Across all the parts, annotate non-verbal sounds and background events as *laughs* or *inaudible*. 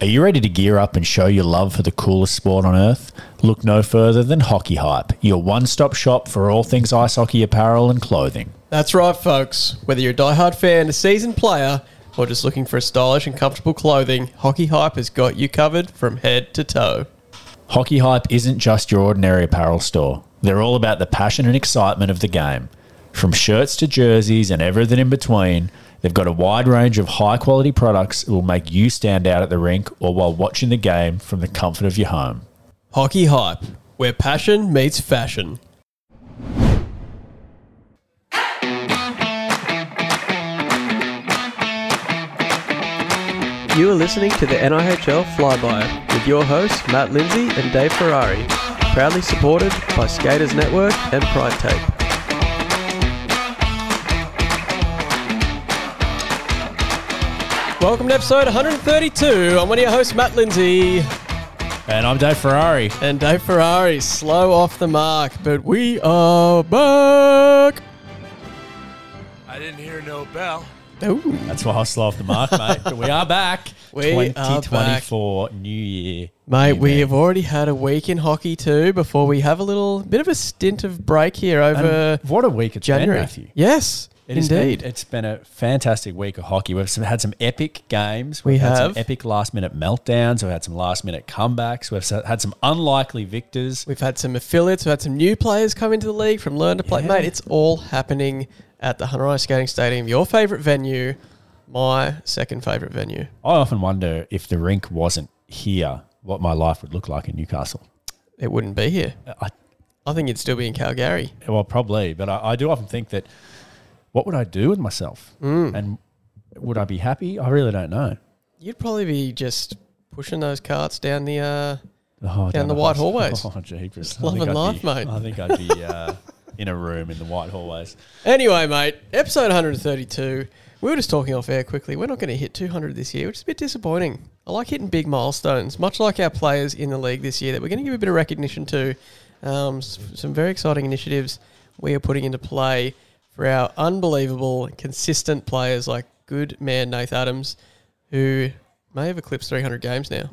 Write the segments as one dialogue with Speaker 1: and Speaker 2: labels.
Speaker 1: Are you ready to gear up and show your love for the coolest sport on earth? Look no further than Hockey Hype, your one stop shop for all things ice hockey apparel and clothing.
Speaker 2: That's right, folks. Whether you're a die-hard fan, a seasoned player, or just looking for stylish and comfortable clothing, Hockey Hype has got you covered from head to toe.
Speaker 1: Hockey Hype isn't just your ordinary apparel store. They're all about the passion and excitement of the game. From shirts to jerseys and everything in between, they've got a wide range of high quality products that will make you stand out at the rink or while watching the game from the comfort of your home.
Speaker 2: Hockey Hype, where passion meets fashion. You are listening to the NIHL Flyby with your hosts Mat Lindsay and Dave Ferrari, proudly supported by Skaters Network and Pride Tape. Welcome to episode 132. I'm one of your hosts, Mat Lindsay,
Speaker 1: And I'm Dave Ferrari.
Speaker 2: and Dave Ferrari. Slow off the mark, but we are back.
Speaker 3: I didn't hear no bell.
Speaker 2: Ooh.
Speaker 1: That's why I slow off the mark, mate. *laughs* But we are back.
Speaker 2: We are back.
Speaker 1: 2024, New Year.
Speaker 2: Mate,
Speaker 1: new
Speaker 2: we
Speaker 1: me.
Speaker 2: have already had a week in hockey too before we have a little bit of a stint of break here over
Speaker 1: And what a week it's
Speaker 2: January.
Speaker 1: been, Matthew.
Speaker 2: Yes,
Speaker 1: It has been-
Speaker 2: indeed.
Speaker 1: it's been a fantastic week of hockey. We've some, had some epic games.
Speaker 2: We
Speaker 1: We've had
Speaker 2: have.
Speaker 1: some epic last minute meltdowns. We've had some last minute comebacks. We've had some unlikely victors.
Speaker 2: We've had some affiliates. We've had some new players come into the league from Learn to Play.
Speaker 1: Yeah.
Speaker 2: Mate, it's all happening at the Hunter Ice Skating Stadium, your favourite venue, my second favourite venue.
Speaker 1: I often wonder if the rink wasn't here, what my life would look like in Newcastle.
Speaker 2: It wouldn't be here.
Speaker 1: I,
Speaker 2: I think it'd still be in Calgary.
Speaker 1: well, probably, but I, I do often think that what would I do with myself?
Speaker 2: Mm.
Speaker 1: And would I be happy? I really don't know.
Speaker 2: You'd probably be just pushing those carts down the. Uh,
Speaker 1: Oh,
Speaker 2: Down the white hallways. *laughs*
Speaker 1: Oh, jeepers.
Speaker 2: Just loving life,
Speaker 1: be-
Speaker 2: mate.
Speaker 1: I think I'd be uh, *laughs* in a room in the white hallways.
Speaker 2: Anyway, mate, episode 132. We were just talking off air quickly. We're not going to hit 200 this year, which is a bit disappointing. I like hitting big milestones, much like our players in the league this year, that we're going to give a bit of recognition to. Um, some very exciting initiatives we are putting into play for our unbelievable, consistent players like good man Nath Adams, who may have eclipsed 300 games now.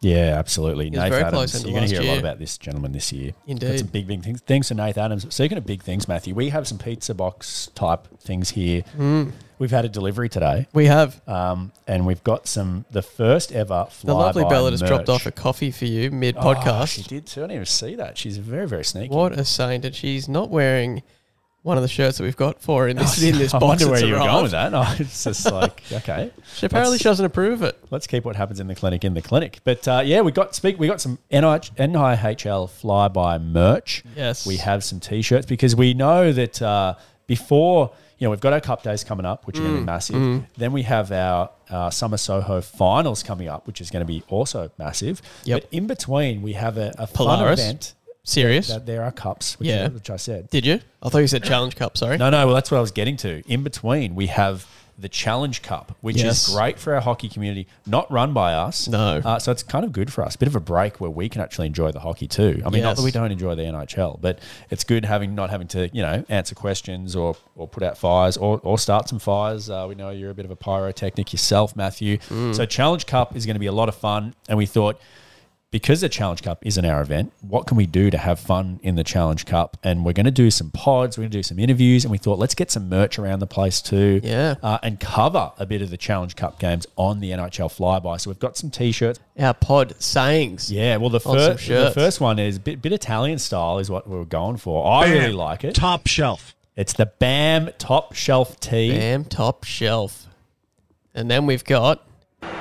Speaker 1: Yeah, absolutely. Nath
Speaker 2: very
Speaker 1: Adams.
Speaker 2: close
Speaker 1: You're going to hear a lot about this gentleman this year.
Speaker 2: Indeed.
Speaker 1: Got some big, big things. Thanks to Nath Adams. Speaking of big things, Matthew, we have some pizza box type things here.
Speaker 2: Mm.
Speaker 1: We've had a delivery today,
Speaker 2: We have
Speaker 1: um, and we've got some the first ever.
Speaker 2: the lovely Bella just dropped off a coffee for you mid
Speaker 1: Oh,
Speaker 2: podcast.
Speaker 1: she did too. I didn't even see that. She's very, very sneaky.
Speaker 2: What a saint! And she's not wearing one of the shirts that we've got for her in this in this *laughs*
Speaker 1: I
Speaker 2: box.
Speaker 1: wonder where
Speaker 2: that's
Speaker 1: you were going with that. No, *laughs* it's just like okay. *laughs*
Speaker 2: She apparently she doesn't approve it.
Speaker 1: let's keep what happens in the clinic in the clinic. But uh, yeah, we got speak. We got some NIH, NIHL flyby merch.
Speaker 2: Yes,
Speaker 1: We have some t-shirts because we know that uh, before you know we've got our cup days coming up, which are
Speaker 2: Mm,
Speaker 1: going to be massive. Then we have our uh, summer Soho finals coming up, which is going to be also massive.
Speaker 2: Yep.
Speaker 1: But in between, we have a, a fun
Speaker 2: Polaris.
Speaker 1: event.
Speaker 2: Serious.
Speaker 1: That there are cups, which,
Speaker 2: Yeah.
Speaker 1: which I said.
Speaker 2: Did you? I thought you said challenge cup. Sorry.
Speaker 1: No, no. Well, that's what I was getting to. In between, we have the Challenge Cup, which
Speaker 2: Yes.
Speaker 1: is great for our hockey community. Not run by us,
Speaker 2: No.
Speaker 1: Uh, so it's kind of good for us. Bit of a break where we can actually enjoy the hockey too. I mean, not that we don't enjoy the NIHL, but it's good having not having to you know answer questions or or put out fires or or start some fires. Uh, we know you're a bit of a pyrotechnic yourself, Matthew.
Speaker 2: Mm.
Speaker 1: So Challenge Cup is going to be a lot of fun, and we thought because the Challenge Cup isn't our event, what can we do to have fun in the Challenge Cup? And we're going to do some pods, we're going to do some interviews, and we thought let's get some merch around the place too.
Speaker 2: Yeah.
Speaker 1: Uh, and cover a bit of the Challenge Cup games on the NIHL flyby. So we've got some t-shirts.
Speaker 2: Our pod sayings.
Speaker 1: Yeah, well the
Speaker 2: On
Speaker 1: first the first one is bit, bit Italian style is what we were going for. I
Speaker 3: Bam.
Speaker 1: really like it.
Speaker 3: Top shelf.
Speaker 1: It's the BAM top shelf tee.
Speaker 2: Bam, top shelf. And then we've got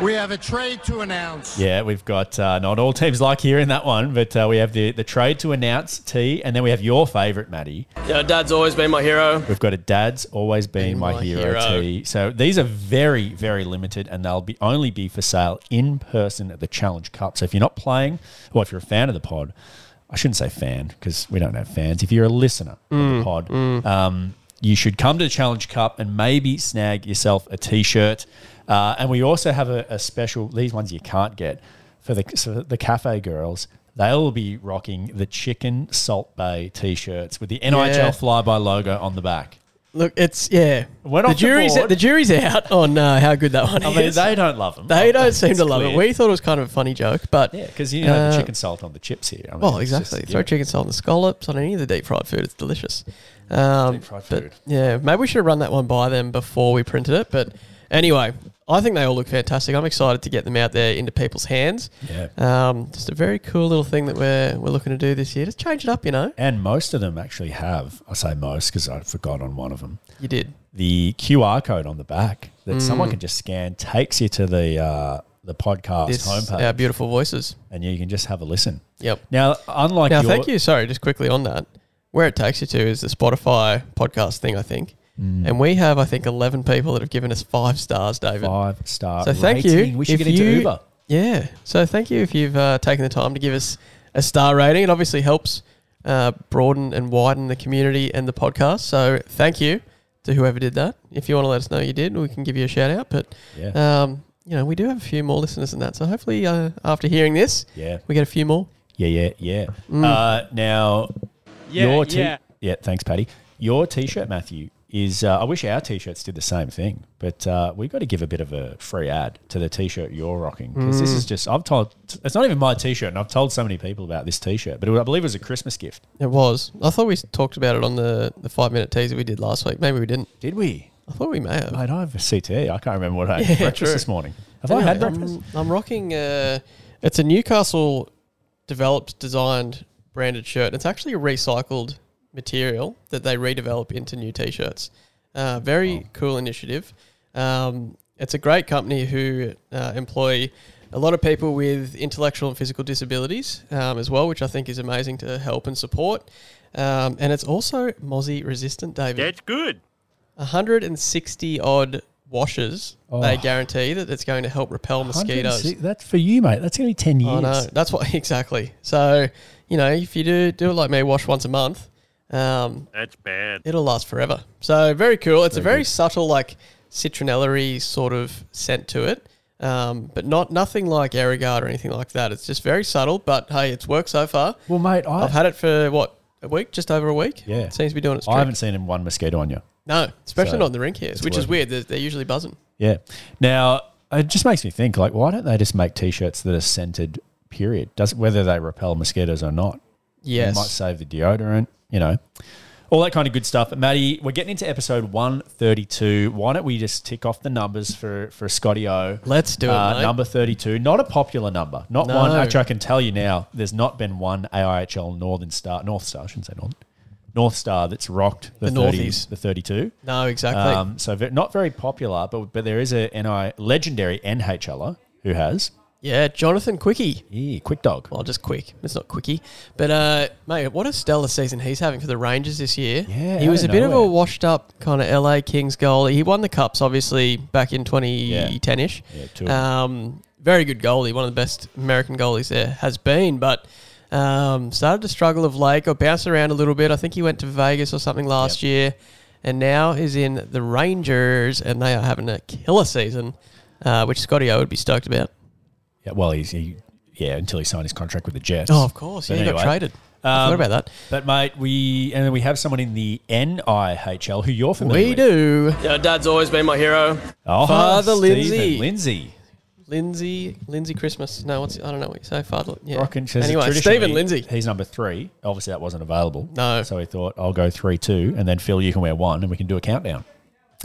Speaker 4: We have a trade to announce.
Speaker 1: Yeah, we've got uh, not all teams like hearing that one, but uh, we have the the trade to announce T, and then we have your favourite, Maddie.
Speaker 2: yeah, Dad's always been my hero.
Speaker 1: We've got a dad's always been
Speaker 2: Been
Speaker 1: my,
Speaker 2: my
Speaker 1: hero,
Speaker 2: hero.
Speaker 1: tee. So these are very very limited, and they'll be only be for sale in person at the Challenge Cup. So if you're not playing, or if you're a fan of the pod, I shouldn't say fan because we don't have fans. If you're a listener of
Speaker 2: Mm,
Speaker 1: the pod, um, you should come to the Challenge Cup and maybe snag yourself a T-shirt. Uh, and we also have a, a special. These ones you can't get for the so the cafe girls. They'll be rocking the Chicken Salt Bae T-shirts with the NIHL
Speaker 2: Yeah.
Speaker 1: Flyby logo on the back.
Speaker 2: Look, it's yeah.
Speaker 1: Went
Speaker 2: the
Speaker 1: the
Speaker 2: jury's
Speaker 1: board.
Speaker 2: the jury's out on uh, how good that one
Speaker 1: I
Speaker 2: is.
Speaker 1: mean, they don't love them.
Speaker 2: They don't seem to love it. We thought it was kind of a funny joke, but
Speaker 1: yeah, because you know
Speaker 2: Uh,
Speaker 1: the chicken salt on the chips here. I mean,
Speaker 2: well, exactly.
Speaker 1: just-
Speaker 2: Throw
Speaker 1: yeah.
Speaker 2: chicken salt on the scallops on any of the deep fried food. It's delicious. Um,
Speaker 1: Deep fried food.
Speaker 2: yeah, maybe we should have run that one by them before we printed it. But anyway, I think they all look fantastic. I'm excited to get them out there into people's hands.
Speaker 1: Yeah.
Speaker 2: Um, just a very cool little thing that we're we're looking to do this year. Just change it up, you know.
Speaker 1: And most of them actually have. I say most because I forgot on one of them.
Speaker 2: You did.
Speaker 1: The QR code on the back that someone
Speaker 2: Mm.
Speaker 1: can just scan takes you to the uh, the podcast
Speaker 2: This
Speaker 1: homepage,
Speaker 2: our beautiful voices.
Speaker 1: and you can just have a listen.
Speaker 2: Yep.
Speaker 1: Now, unlike
Speaker 2: now,
Speaker 1: your,
Speaker 2: thank you. Sorry, just quickly on that. Where it takes you to is the Spotify podcast thing, I think.
Speaker 1: Mm.
Speaker 2: And we have, I think, 11 people that have given us five stars, David.
Speaker 1: five stars.
Speaker 2: So thank
Speaker 1: rating.
Speaker 2: you.
Speaker 1: We should
Speaker 2: If
Speaker 1: get into
Speaker 2: you-
Speaker 1: Uber.
Speaker 2: Yeah. So thank you if you've uh, taken the time to give us a star rating. It obviously helps uh, broaden and widen the community and the podcast. So thank you to whoever did that. If you want to let us know you did, we can give you a shout out. But,
Speaker 1: Yeah,
Speaker 2: um, you know, we do have a few more listeners than that. So hopefully uh, after hearing this,
Speaker 1: yeah,
Speaker 2: we get a few more.
Speaker 1: yeah, yeah, yeah.
Speaker 2: Mm.
Speaker 1: Uh, now,
Speaker 5: Yeah,
Speaker 1: your t-
Speaker 5: yeah.
Speaker 1: yeah. Thanks, Patty. Your T-shirt, Matthew, is. Uh, I wish our T-shirts did the same thing, but uh, we've got to give a bit of a free ad to the T-shirt you're rocking because this
Speaker 2: Mm.
Speaker 1: is just. I've told. It's not even my T-shirt, and I've told so many people about this T-shirt, but it, I believe it was a Christmas gift.
Speaker 2: It was. I thought we talked about it on the, the five minute teaser we did last week. Maybe we didn't.
Speaker 1: Did we?
Speaker 2: I thought we may have.
Speaker 1: Mate, I have a CT. I can't remember what I had *laughs*
Speaker 2: Yeah,
Speaker 1: breakfast
Speaker 2: true.
Speaker 1: this morning. Have I had breakfast?
Speaker 2: I'm, I'm rocking. Uh, it's a Newcastle developed, designed, branded shirt. It's actually a recycled material that they redevelop into new t-shirts. Uh, very cool initiative. Um, it's a great company who uh, employ a lot of people with intellectual and physical disabilities um, as well, which I think is amazing to help and support. Um, and it's also Mozzie resistant, David.
Speaker 5: That's good.
Speaker 2: 160 odd washes
Speaker 1: Oh.
Speaker 2: they guarantee that it's going to help repel mosquitoes.
Speaker 1: That's for you, mate. That's going to be 10 years.
Speaker 2: I know. That's what *laughs* exactly. So, you know, if you do do it like me, wash once a month, um,
Speaker 5: That's bad.
Speaker 2: it'll last forever. So very cool. It's a
Speaker 1: Very
Speaker 2: very
Speaker 1: good.
Speaker 2: subtle, like citronella sort of scent to it. Um, but not nothing like Aerogard or anything like that. It's just very subtle, but hey, it's worked so far.
Speaker 1: Well, mate, I,
Speaker 2: I've had it for what a week, just over a week.
Speaker 1: Yeah.
Speaker 2: it seems to be doing its
Speaker 1: I
Speaker 2: trick.
Speaker 1: haven't seen one mosquito on you.
Speaker 2: no, especially
Speaker 1: So,
Speaker 2: not in the rink here,
Speaker 1: it's
Speaker 2: which is weird. They're, they're usually buzzing.
Speaker 1: Yeah. Now, it just makes me think, like, why don't they just make T-shirts that are scented, period? Does Whether they repel mosquitoes or not.
Speaker 2: Yes.
Speaker 1: It might save the deodorant, you know, all that kind of good stuff. But Maddie, we're getting into episode 132. Why don't we just tick off the numbers for, for Scotty O?
Speaker 2: Let's do it,
Speaker 1: Uh,
Speaker 2: mate.
Speaker 1: number 32. Not a popular number. Not
Speaker 2: No.
Speaker 1: one. Actually, I can tell you now, there's not been one AIHL Northern Star, North Star, I shouldn't say Northern, North Star that's rocked the,
Speaker 2: The
Speaker 1: 30,
Speaker 2: Northies.
Speaker 1: the 32.
Speaker 2: No, exactly.
Speaker 1: Um, so ve- not very popular, but but there is a NI legendary NHLer who has.
Speaker 2: Yeah, Jonathan Quickie.
Speaker 1: Yeah, quick dog.
Speaker 2: Well, just quick. It's not quickie. But, uh, mate, what a stellar season he's having for the Rangers this year.
Speaker 1: Yeah,
Speaker 2: He was a bit of a washed up kind of LA Kings goalie. He won the Cups, obviously, back in 2010 ish.
Speaker 1: Yeah, two. of.
Speaker 2: Um, very good goalie. One of the best American goalies there has been. But um, started to struggle of late. Got bounced around a little bit. I think he went to Vegas or something last year. And now is in the Rangers, and they are having a killer season, uh, which Scotty O would be stoked about.
Speaker 1: Yeah, well, he's he, yeah until he signed his contract with the Jets.
Speaker 2: Oh, of course.
Speaker 1: But
Speaker 2: Yeah, he got
Speaker 1: anyway,
Speaker 2: traded. I
Speaker 1: um,
Speaker 2: forgot about that.
Speaker 1: But mate, we and then we have someone in the NIHL who you're familiar
Speaker 2: We
Speaker 1: with.
Speaker 2: do.
Speaker 6: Yeah, Dad's always been my hero.
Speaker 1: Oh,
Speaker 2: Father
Speaker 1: Stephen
Speaker 2: Lindsay.
Speaker 1: Lindsay.
Speaker 2: Lindsay, Lindsay Christmas. No, what's I don't know what you say. Father. Yeah.
Speaker 1: Rockin' says
Speaker 2: anyway,
Speaker 1: traditionally,
Speaker 2: Stephen Lindsay.
Speaker 1: He's number three. Obviously, that wasn't available.
Speaker 2: No.
Speaker 1: So he thought, I'll go three, two, and then Phil, you can wear one, and we can do a countdown. *laughs*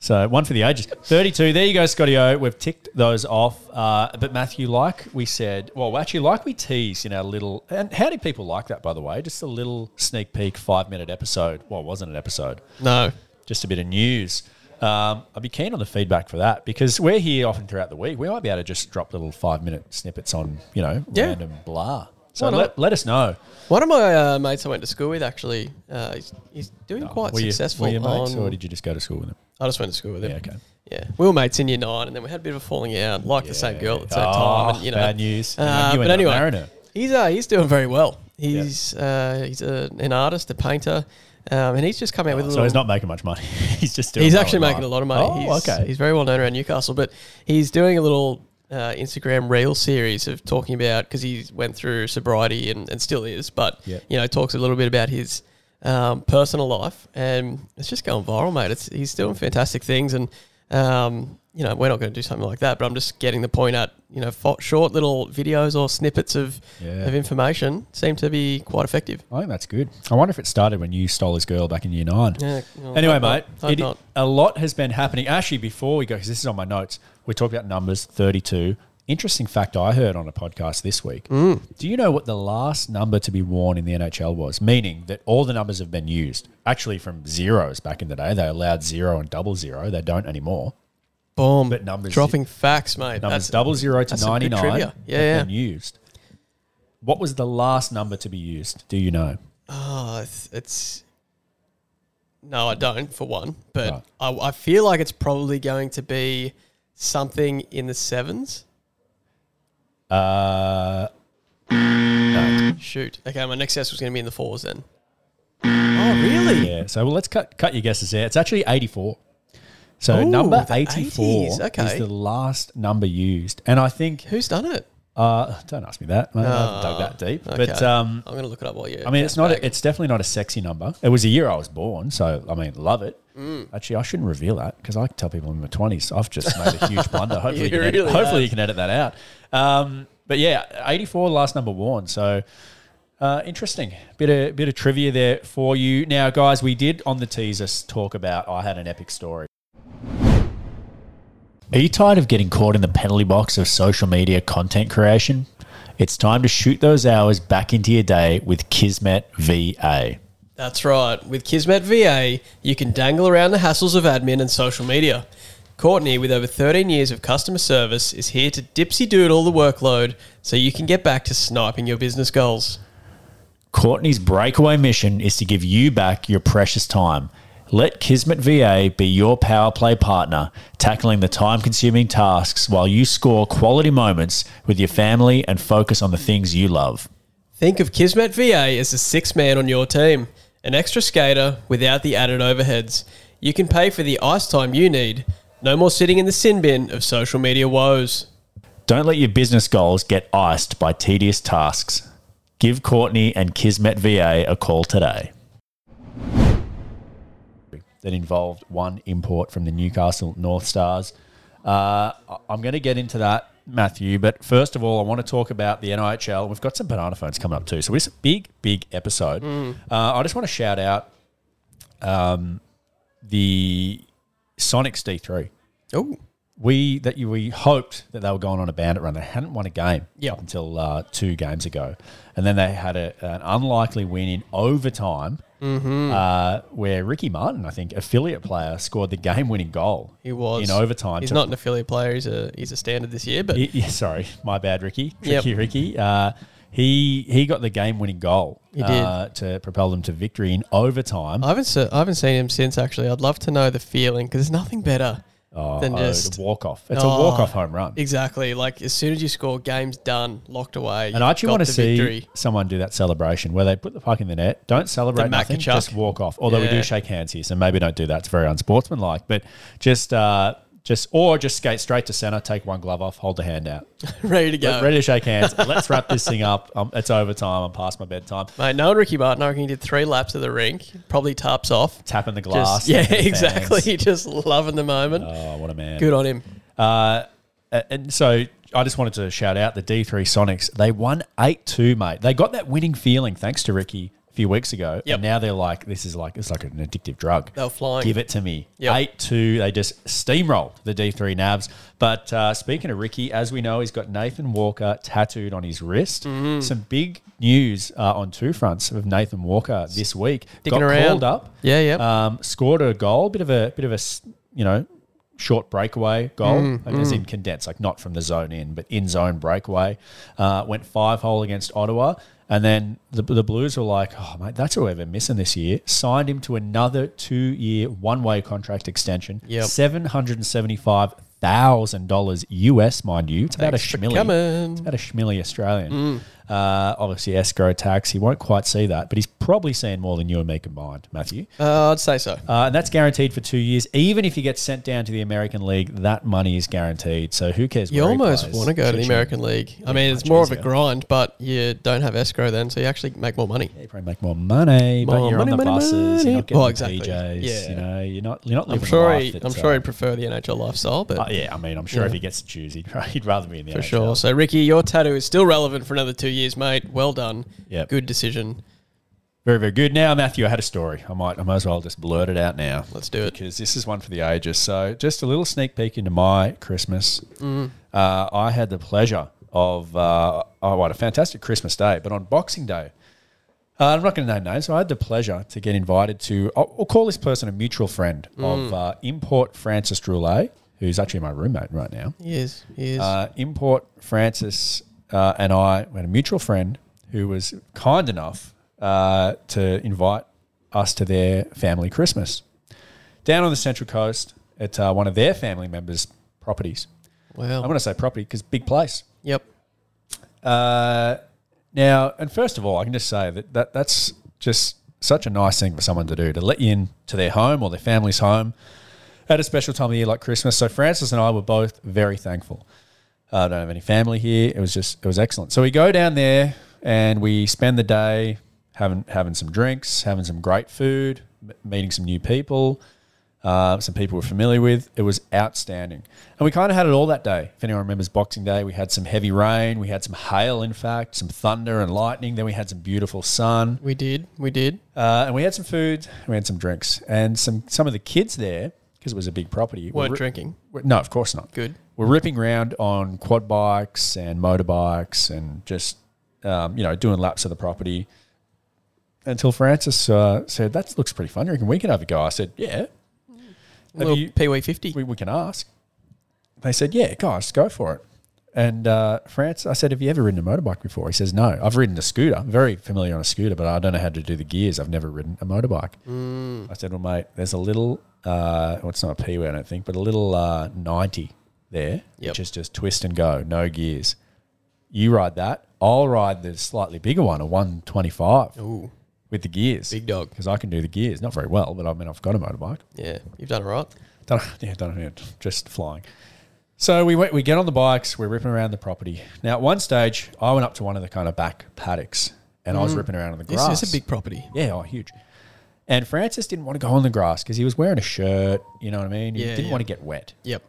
Speaker 1: so one for the ages. 32. There you go, Scotty O. We've ticked those off. Uh, but Matthew, like we said, well, actually, like we teased in our little, and how did people like that, by the way? Just a little sneak peek, five minute episode. Well, it wasn't an episode
Speaker 2: No.
Speaker 1: just a bit of news. Um, I'd be keen on the feedback for that because we're here often throughout the week. We might be able to just drop little five minute snippets on, you know,
Speaker 2: Yeah.
Speaker 1: random blah. So let, let us know.
Speaker 2: One of my uh, mates I went to school with actually, uh, he's, he's doing quite
Speaker 1: were you,
Speaker 2: successful.
Speaker 1: were you mates
Speaker 2: on-
Speaker 1: or did you just go to school with them?
Speaker 2: I just went to school with him.
Speaker 1: Yeah, okay.
Speaker 2: Yeah, we were mates in year nine, and then we had a bit of a falling out, like the same girl at the same
Speaker 1: Oh,
Speaker 2: time. And, you know,
Speaker 1: bad news. You know,
Speaker 2: Uh,
Speaker 1: you
Speaker 2: but
Speaker 1: ended up
Speaker 2: anyway,
Speaker 1: marrying her.
Speaker 2: he's uh, he's doing very well. He's uh, he's a, an artist, a painter, um, and he's just come out with a
Speaker 1: So he's not making much money. *laughs* he's just doing
Speaker 2: He's
Speaker 1: well
Speaker 2: actually
Speaker 1: in
Speaker 2: making
Speaker 1: life.
Speaker 2: a lot of money.
Speaker 1: Oh,
Speaker 2: he's,
Speaker 1: okay.
Speaker 2: He's very well known around Newcastle, but he's doing a little uh, Instagram reel series of talking about because he went through sobriety and, and still is, but
Speaker 1: Yeah.
Speaker 2: you know talks a little bit about his um, personal life, and it's just going viral, mate. It's he's doing fantastic things, and um, you know we're not going to do something like that, but I'm just getting the point at you know short little videos or snippets of
Speaker 1: Yeah.
Speaker 2: of information seem to be quite effective.
Speaker 1: I think that's good. I wonder if it started when you stole his girl back in year nine.
Speaker 2: Yeah, well,
Speaker 1: Anyway, mate, it-
Speaker 2: not.
Speaker 1: a lot has been happening. Actually, before we go, because this is on my notes, we talked about numbers 32. Interesting fact I heard on a podcast this week.
Speaker 2: Mm.
Speaker 1: Do you know what the last number to be worn in the NHL was? Meaning that all the numbers have been used. Actually, from zeros back in the day, they allowed zero and double zero. They don't anymore.
Speaker 2: Boom.
Speaker 1: But numbers-
Speaker 2: dropping facts, mate.
Speaker 1: Numbers
Speaker 2: That's
Speaker 1: double zero to
Speaker 2: that's
Speaker 1: 99
Speaker 2: trivia.
Speaker 1: have
Speaker 2: Yeah, yeah.
Speaker 1: been used. What was the last number to be used? Do you know?
Speaker 2: Oh, it's, it's no, I don't for one, but
Speaker 1: Right.
Speaker 2: I, I feel like it's probably going to be something in the sevens.
Speaker 1: Uh,
Speaker 2: Shoot. Okay, my next guess was going to be in the fours then. Oh, really?
Speaker 1: Yeah. So well, let's cut cut your guesses there. It's actually 84. So
Speaker 2: Ooh,
Speaker 1: number
Speaker 2: the
Speaker 1: 84
Speaker 2: 80s, okay.
Speaker 1: is the last number used, and I think
Speaker 2: Who's done it?
Speaker 1: uh, don't ask me that. I haven't dug that deep, but um,
Speaker 2: I'm going to look it up while you.
Speaker 1: I mean, it's not. A, it's definitely not a sexy number. It was the year I was born, so I mean, love it.
Speaker 2: Mm.
Speaker 1: Actually, I shouldn't reveal that because I tell people in my twenties. I've just made a huge blunder. *laughs* Hopefully, you,
Speaker 2: You
Speaker 1: can edit,
Speaker 2: really
Speaker 1: hopefully
Speaker 2: have.
Speaker 1: you can edit that out. Um, but yeah, eighty four last number worn. So. Uh, interesting. Bit of bit of trivia there for you. Now, guys, we did on the teaser talk about I had an epic story. Are you tired of getting caught in the penalty box of social media content creation? It's time to shoot those hours back into your day with Kismet VA.
Speaker 2: That's right. With Kismet VA, you can dangle around the hassles of admin and social media. Courtney, with over 13 years of customer service, is here to dipsy doodle the workload so you can get back to sniping your business goals.
Speaker 1: Courtney's breakaway mission is to give you back your precious time. Let Kismet VA be your power play partner, tackling the time consuming tasks while you score quality moments with your family and focus on the things you love.
Speaker 2: Think of Kismet VA as the sixth man on your team, an extra skater without the added overheads. You can pay for the ice time you need. No more sitting in the sin bin of social media woes.
Speaker 1: Don't let your business goals get iced by tedious tasks. Give Courtney and Kismet VA a call today. That involved one import from the Newcastle North Stars. Uh, I'm going to get into that, Matthew, but first of all, I want to talk about the NIHL. We've got some banana phones coming up too, so it's a big, big episode. Uh, I just want to shout out um, the Sonics D3
Speaker 2: Oh,
Speaker 1: we that you, we hoped that they were going on a bandit run. They hadn't won a game
Speaker 2: Yep.
Speaker 1: up until uh, two games ago, and then they had a, an unlikely win in overtime,
Speaker 2: Mm-hmm.
Speaker 1: uh, where Ricky Martin, I think, affiliate player, scored the game-winning goal.
Speaker 2: he was
Speaker 1: in overtime.
Speaker 2: He's not an affiliate player. He's a he's a standard this year, but
Speaker 1: He- yeah, sorry, my bad, Ricky.
Speaker 2: Yep.
Speaker 1: Ricky. Uh, he he got the game-winning goal.
Speaker 2: He did.
Speaker 1: uh, to propel them to victory in overtime.
Speaker 2: I haven't se- I haven't seen him since. Actually, I'd love to know the feeling because there's nothing better
Speaker 1: oh,
Speaker 2: than just
Speaker 1: the walk-off. It's
Speaker 2: Oh,
Speaker 1: a walk-off home run.
Speaker 2: Exactly. Like as soon as you score, game's done, locked away.
Speaker 1: And I actually want to see
Speaker 2: victory.
Speaker 1: someone do that celebration where they put the puck in the net, don't celebrate
Speaker 2: The
Speaker 1: nothing, just walk off. Although we do shake hands here, so maybe don't do that. It's very unsportsmanlike. But just, uh, just or just skate straight to center, take one glove off, hold the hand out, *laughs*
Speaker 2: ready to go.
Speaker 1: ready to shake hands. Let's wrap this thing up. Um, it's overtime. I'm past my bedtime.
Speaker 2: Mate, knowing Ricky Martin, I reckon he did three laps of the rink, probably tarps off.
Speaker 1: Tapping the glass.
Speaker 2: Just, *laughs* yeah,
Speaker 1: tapping the
Speaker 2: exactly.
Speaker 1: fans. *laughs*
Speaker 2: Just loving the moment.
Speaker 1: Oh, what a man.
Speaker 2: Good on him.
Speaker 1: Uh, and so I just wanted to shout out the D3 Sonics. They won 8 2, mate. They got that winning feeling thanks to Ricky few weeks ago.
Speaker 2: Yep.
Speaker 1: And now they're like, this is like, it's like an addictive drug.
Speaker 2: They were flying.
Speaker 1: Give it to me.
Speaker 2: Yep.
Speaker 1: 8 2. They just steamrolled the D3 Nabs. But uh, speaking of Ricky, as we know, he's got Nathan Walker tattooed on his wrist.
Speaker 2: Mm-hmm.
Speaker 1: Some big news uh, on two fronts of Nathan Walker this week. Got
Speaker 2: around.
Speaker 1: called up.
Speaker 2: Yeah, yeah.
Speaker 1: Um, scored a goal, bit of a bit of a you know short breakaway goal,
Speaker 2: Mm,
Speaker 1: as in condensed, like not from the zone in, but in zone breakaway. Uh, went five hole against Ottawa, and then the, the Blues were like, "Oh mate, that's all we're ever missing this year." Signed him to another two year one way contract extension,
Speaker 2: Yep.
Speaker 1: seven hundred and seventy five thousand dollars US, mind you. It's about
Speaker 2: Thanks
Speaker 1: a schmilly. It's about a schmilly Australian. Mm. Uh, obviously, escrow tax. He won't quite see that, but he's probably seeing more than you and me combined, Matthew.
Speaker 2: Uh, I'd say so.
Speaker 1: Uh, and that's guaranteed for two years. Even if he gets sent down to the American League, that money is guaranteed. So who cares?
Speaker 2: You almost want to go to the American League. I mean, it's more of a grind, but you don't have escrow then, so you actually make more money.
Speaker 1: You probably make more money, but
Speaker 2: More
Speaker 1: you're
Speaker 2: money,
Speaker 1: on the
Speaker 2: money,
Speaker 1: buses.
Speaker 2: money.
Speaker 1: You're not getting
Speaker 2: Well, exactly.
Speaker 1: PJs.
Speaker 2: Yeah.
Speaker 1: You know, you're not. You're not
Speaker 2: I'm sure. He, I'm sure he'd prefer the NHL lifestyle, but
Speaker 1: uh, yeah, I mean, I'm sure
Speaker 2: Yeah.
Speaker 1: if he gets to choose, he'd, he'd rather be in the
Speaker 2: for
Speaker 1: NHL.
Speaker 2: sure. So, Ricky, your tattoo is still relevant for another two years, mate. Well done.
Speaker 1: Yep.
Speaker 2: Good decision.
Speaker 1: Very, very good. Now, Matthew, I had a story. I might, I might as well just blurt it out now.
Speaker 2: Let's do it.
Speaker 1: because this is one for the ages. So, just a little sneak peek into my Christmas.
Speaker 2: Mm.
Speaker 1: Uh, I had the pleasure of uh, oh, what a fantastic Christmas day, but on Boxing Day. Uh, I'm not going to name names. So I had the pleasure to get invited to. I'll, I'll call this person a mutual friend
Speaker 2: Mm.
Speaker 1: of uh, Import Francis Droulet, who's actually my roommate right now.
Speaker 2: He is. He is.
Speaker 1: Uh, Import Francis uh, and I had a mutual friend who was kind enough uh, to invite us to their family Christmas down on the Central Coast at uh, one of their family members' properties.
Speaker 2: wow.
Speaker 1: I'm going to say property because big place.
Speaker 2: yep.
Speaker 1: Uh, now, and first of all, I can just say that, that that's just such a nice thing for someone to do to let you in to their home or their family's home at a special time of year like Christmas. So Francis and I were both very thankful. Uh, I don't have any family here. It was just it was excellent. So we go down there and we spend the day having having some drinks, having some great food, m- meeting some new people, uh, some people we're familiar with. It was outstanding, and we kind of had it all that day. If anyone remembers Boxing Day, we had some heavy rain, we had some hail, in fact, some thunder and lightning. Then we had some beautiful sun.
Speaker 2: We did. We did.
Speaker 1: Uh, and we had some food, we had some drinks, and some some of the kids there because it was a big property.
Speaker 2: Weren't
Speaker 1: were-
Speaker 2: drinking.
Speaker 1: No, of course not.
Speaker 2: Good.
Speaker 1: We're ripping around on quad bikes and motorbikes and just um, you know doing laps of the property. Until Francis uh, said, "That looks pretty fun. You reckon we could have a go?" I said, "Yeah,
Speaker 2: A little
Speaker 1: you-
Speaker 2: Pee-wee 50.
Speaker 1: we, we can ask." They said, "Yeah, guys, go for it." And uh, France, I said, "Have you ever ridden a motorbike before?" He says, "No, I've ridden a scooter. I'm Very familiar on a scooter, but I don't know how to do the gears. I've never ridden a motorbike." I said, "Well, mate, there's a little. Uh, well, it's not I don't think, but a little uh, ninety there,
Speaker 2: Yep.
Speaker 1: which is just twist and go, no gears. You ride that. I'll ride the slightly bigger one, a one twenty five,
Speaker 2: Ooh,
Speaker 1: with the gears,
Speaker 2: big dog.
Speaker 1: because I can do the gears. Not very well, but I mean, I've got a motorbike.
Speaker 2: Yeah, you've done it right.
Speaker 1: Don't, *laughs* yeah, don't know, just flying. So we went, we get on the bikes, we're ripping around the property. Now, at one stage, I went up to one of the kind of back paddocks, and I was ripping around on the grass.
Speaker 2: This is a big property.
Speaker 1: Yeah, oh, huge. And Francis didn't want to go on the grass because he was wearing a shirt. You know what I mean? He
Speaker 2: Yeah,
Speaker 1: didn't
Speaker 2: yeah.
Speaker 1: want to get wet.
Speaker 2: Yep.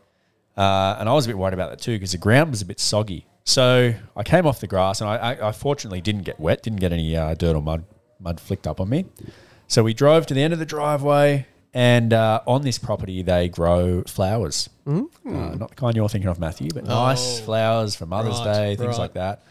Speaker 1: Uh, and I was a bit worried about that too because the ground was a bit soggy. So I came off the grass and I, I, I fortunately didn't get wet, didn't get any uh, dirt or mud mud flicked up on me. So we drove to the end of the driveway, and uh, on this property they grow flowers. Uh, not the kind you're thinking of, Matthew, but nice
Speaker 2: Oh,
Speaker 1: flowers for Mother's
Speaker 2: right,
Speaker 1: Day, things
Speaker 2: right.
Speaker 1: like that.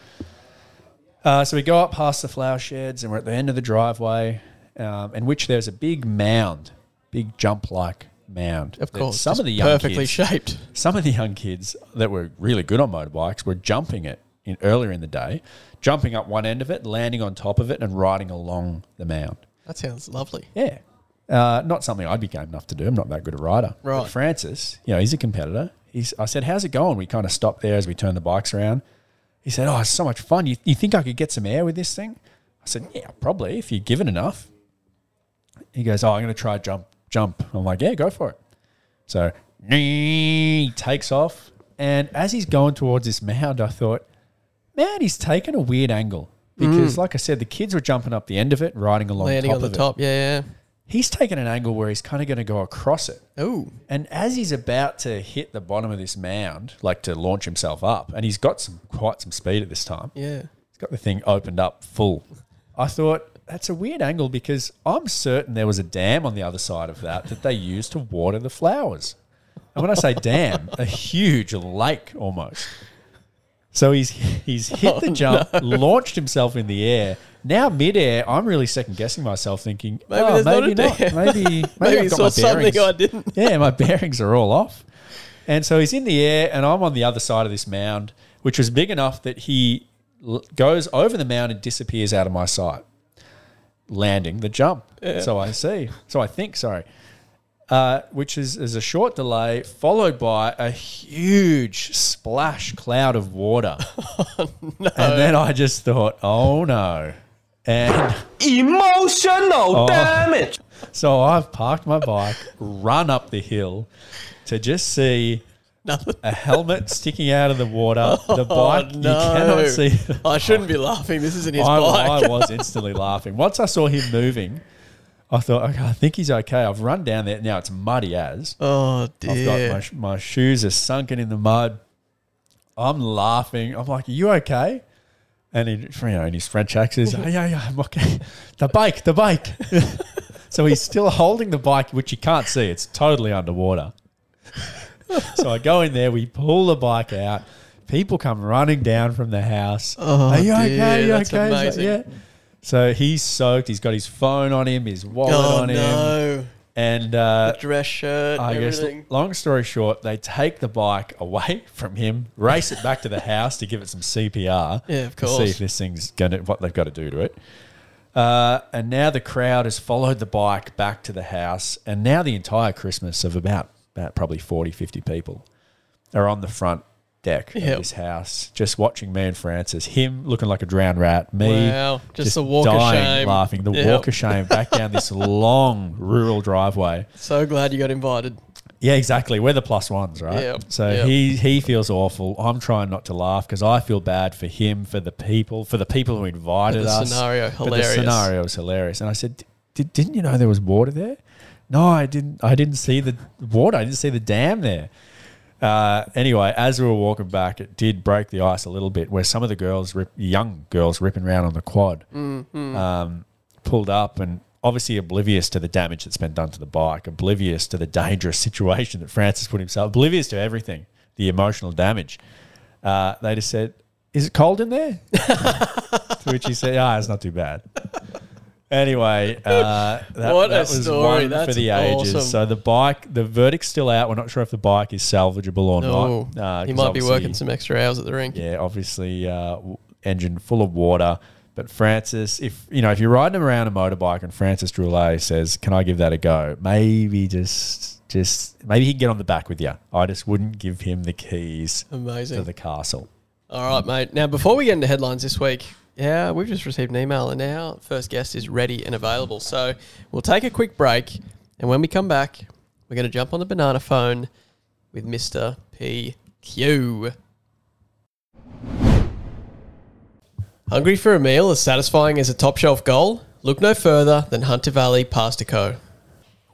Speaker 1: Uh, so we go up past the flower sheds, and we're at the end of the driveway, um, in which there's a big mound, big jump-like mound.
Speaker 2: Of course.
Speaker 1: some of the young
Speaker 2: perfectly
Speaker 1: kids,
Speaker 2: shaped.
Speaker 1: some of the young kids that were really good on motorbikes were jumping it in earlier in the day, jumping up one end of it, landing on top of it, and riding along the mound.
Speaker 2: That sounds lovely.
Speaker 1: Yeah. Uh, not something I'd be game enough to do. I'm not that good a rider.
Speaker 2: Right.
Speaker 1: But Francis, you know, he's a competitor. He's, I said, how's it going? We kind of stopped there as we turned the bikes around. He said, oh, it's so much fun. You, you think I could get some air with this thing? I said, yeah, probably if you give it enough. He goes, oh, I'm going to try jump, jump. I'm like, yeah, go for it. So he takes off. And as he's going towards this mound, I thought, man, he's taken a weird angle. Because, mm. like I said, the kids were jumping up the end of it, riding along
Speaker 2: Landing
Speaker 1: top
Speaker 2: on the
Speaker 1: of it
Speaker 2: top. Yeah,
Speaker 1: he's taken an angle where he's kind of going to go across it.
Speaker 2: yeah. Ooh.
Speaker 1: And as he's about to hit the bottom of this mound, like to launch himself up, and he's got some quite some speed at this time.
Speaker 2: Yeah.
Speaker 1: He's got the thing opened up full. I thought that's a weird angle because I'm certain there was a dam on the other side of that that they used to water the flowers. And when I say dam, a huge lake almost. So he's he's hit
Speaker 2: Oh,
Speaker 1: the jump, launched himself in the air. Now midair, I'm really second guessing myself, thinking
Speaker 2: Maybe
Speaker 1: oh,
Speaker 2: not
Speaker 1: maybe not.
Speaker 2: dam.
Speaker 1: Maybe *laughs* maybe,
Speaker 2: Maybe
Speaker 1: I've got my
Speaker 2: something. I didn't. *laughs*
Speaker 1: Yeah, my bearings are all off. And so he's in the air, and I'm on the other side of this mound, which was big enough that he l- goes over the mound and disappears out of my sight, landing the jump. So I see. So I think, sorry. uh, which is, is a short delay, followed by a huge splash cloud of water. *laughs* And then I just thought, oh no. And
Speaker 5: Emotional
Speaker 1: Oh.
Speaker 5: damage.
Speaker 1: so I've parked my bike, run up the hill to just see
Speaker 2: Nothing.
Speaker 1: a helmet sticking out of the water. *laughs* The oh, bike,
Speaker 2: Oh,
Speaker 1: you cannot see.
Speaker 2: I shouldn't be laughing. This isn't his
Speaker 1: I,
Speaker 2: bike.
Speaker 1: I was instantly laughing. Once I saw him moving, I thought, okay, I think he's okay. I've run down there. Now it's muddy as.
Speaker 2: oh
Speaker 1: I've
Speaker 2: dear.
Speaker 1: got my, my shoes are sunken in the mud. I'm laughing. I'm like, are you okay? And he, you know, in his French accent, oh, yeah, yeah, I'm okay. The bike, the bike. *laughs* so he's still holding the bike, which you can't see. It's totally underwater. So I go in there, we pull the bike out. People come running down from the house.
Speaker 2: Oh,
Speaker 1: Are you
Speaker 2: dear,
Speaker 1: okay? Are you
Speaker 2: that's
Speaker 1: okay? He's like,
Speaker 2: amazing.
Speaker 1: yeah. So he's soaked. He's got his phone on him, his wallet
Speaker 2: oh
Speaker 1: on him. And uh,
Speaker 2: Dress shirt,
Speaker 1: I guess,
Speaker 2: everything.
Speaker 1: long story short, they take the bike away *laughs* from him, race it back to the house to give it some CPR.
Speaker 2: Yeah, of
Speaker 1: To see if this thing's going to, what they've got to do to it. Uh, and now the crowd has followed the bike back to the house. And now the entire Christmas of about, about probably 40, 50 people are on the front deck
Speaker 2: Yep.
Speaker 1: of this house, just watching me and Francis, him looking like a drowned rat, me
Speaker 2: Wow, just the walk of
Speaker 1: dying
Speaker 2: shame.
Speaker 1: laughing, the
Speaker 2: Yep.
Speaker 1: walk of shame back down this *laughs* long rural driveway.
Speaker 2: So glad you got invited.
Speaker 1: Yeah, exactly. We're the plus ones, right?
Speaker 2: Yep,
Speaker 1: So
Speaker 2: yep.
Speaker 1: he he feels awful. I'm trying not to laugh because I feel bad for him, for the people, for the people who invited
Speaker 2: the
Speaker 1: us.
Speaker 2: scenario,
Speaker 1: But
Speaker 2: hilarious.
Speaker 1: the scenario was hilarious. And I said, Did, "Didn't you know there was water there?" No, I didn't. I didn't see the water. I didn't see the dam there. Uh, anyway, as we were walking back, it did break the ice a little bit, where some of the girls, rip, young girls, ripping around on the quad,
Speaker 2: Mm-hmm.
Speaker 1: um, pulled up and obviously oblivious to the damage that's been done to the bike, oblivious to the dangerous situation that Francis put himself, oblivious to everything, the emotional damage. Uh, they just said, "Is it cold in there?" *laughs* to which he said, "Ah, it's not too bad." Anyway, *laughs* uh, that,
Speaker 2: What a
Speaker 1: that was
Speaker 2: story.
Speaker 1: one for
Speaker 2: That's
Speaker 1: the ages.
Speaker 2: awesome.
Speaker 1: So the bike, the verdict's still out. We're not sure if the bike is salvageable or
Speaker 2: No,
Speaker 1: not. Uh,
Speaker 2: he
Speaker 1: 'cause
Speaker 2: might be
Speaker 1: obviously-
Speaker 2: working some extra hours at the rink.
Speaker 1: yeah, obviously, uh, w- engine full of water. But Francis, if you know, if you're riding around a motorbike and Francis Droulet says, "Can I give that a go?" Maybe just, just maybe he can get on the back with you. I just wouldn't give him the keys
Speaker 2: Amazing.
Speaker 1: to the castle.
Speaker 2: All right, mate. Now, before we get into headlines this week, yeah, we've just received an email, and our first guest is ready and available. So we'll take a quick break, and when we come back, we're going to jump on the banana phone with Mister PQ. Hungry for a meal as satisfying as a top shelf goal? Look no further than Hunter Valley Pasta Co.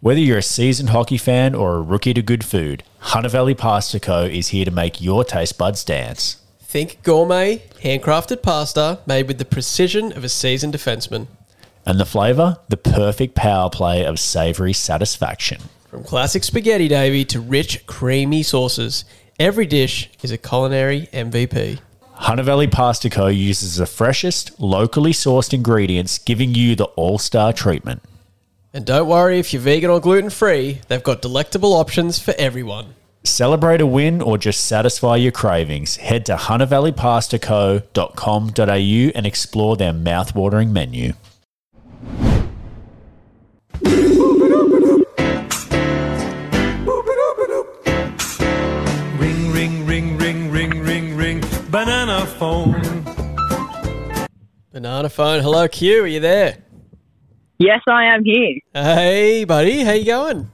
Speaker 1: Whether you're a seasoned hockey fan or a rookie to good food, Hunter Valley Pasta Co. is here to make your taste buds dance.
Speaker 2: Think gourmet, handcrafted pasta made with the precision of a seasoned defenseman.
Speaker 1: And the flavour? The perfect power play of savoury satisfaction.
Speaker 2: From classic spaghetti, Davy, to rich, creamy sauces, every dish is a culinary MVP.
Speaker 1: Hunter Valley Pasta Co. uses the freshest, locally sourced ingredients, giving you the all star treatment.
Speaker 2: And don't worry if you're vegan or gluten free, they've got delectable options for everyone.
Speaker 1: Celebrate a win or just satisfy your cravings. Head to huntervalleypastaco.com.au and explore their mouth-watering menu.
Speaker 5: Ring, ring, ring, ring, ring, ring, ring. Banana phone.
Speaker 2: Banana phone. Hello, Q. Are you there?
Speaker 6: Yes, I am here.
Speaker 2: Hey, buddy. How you going?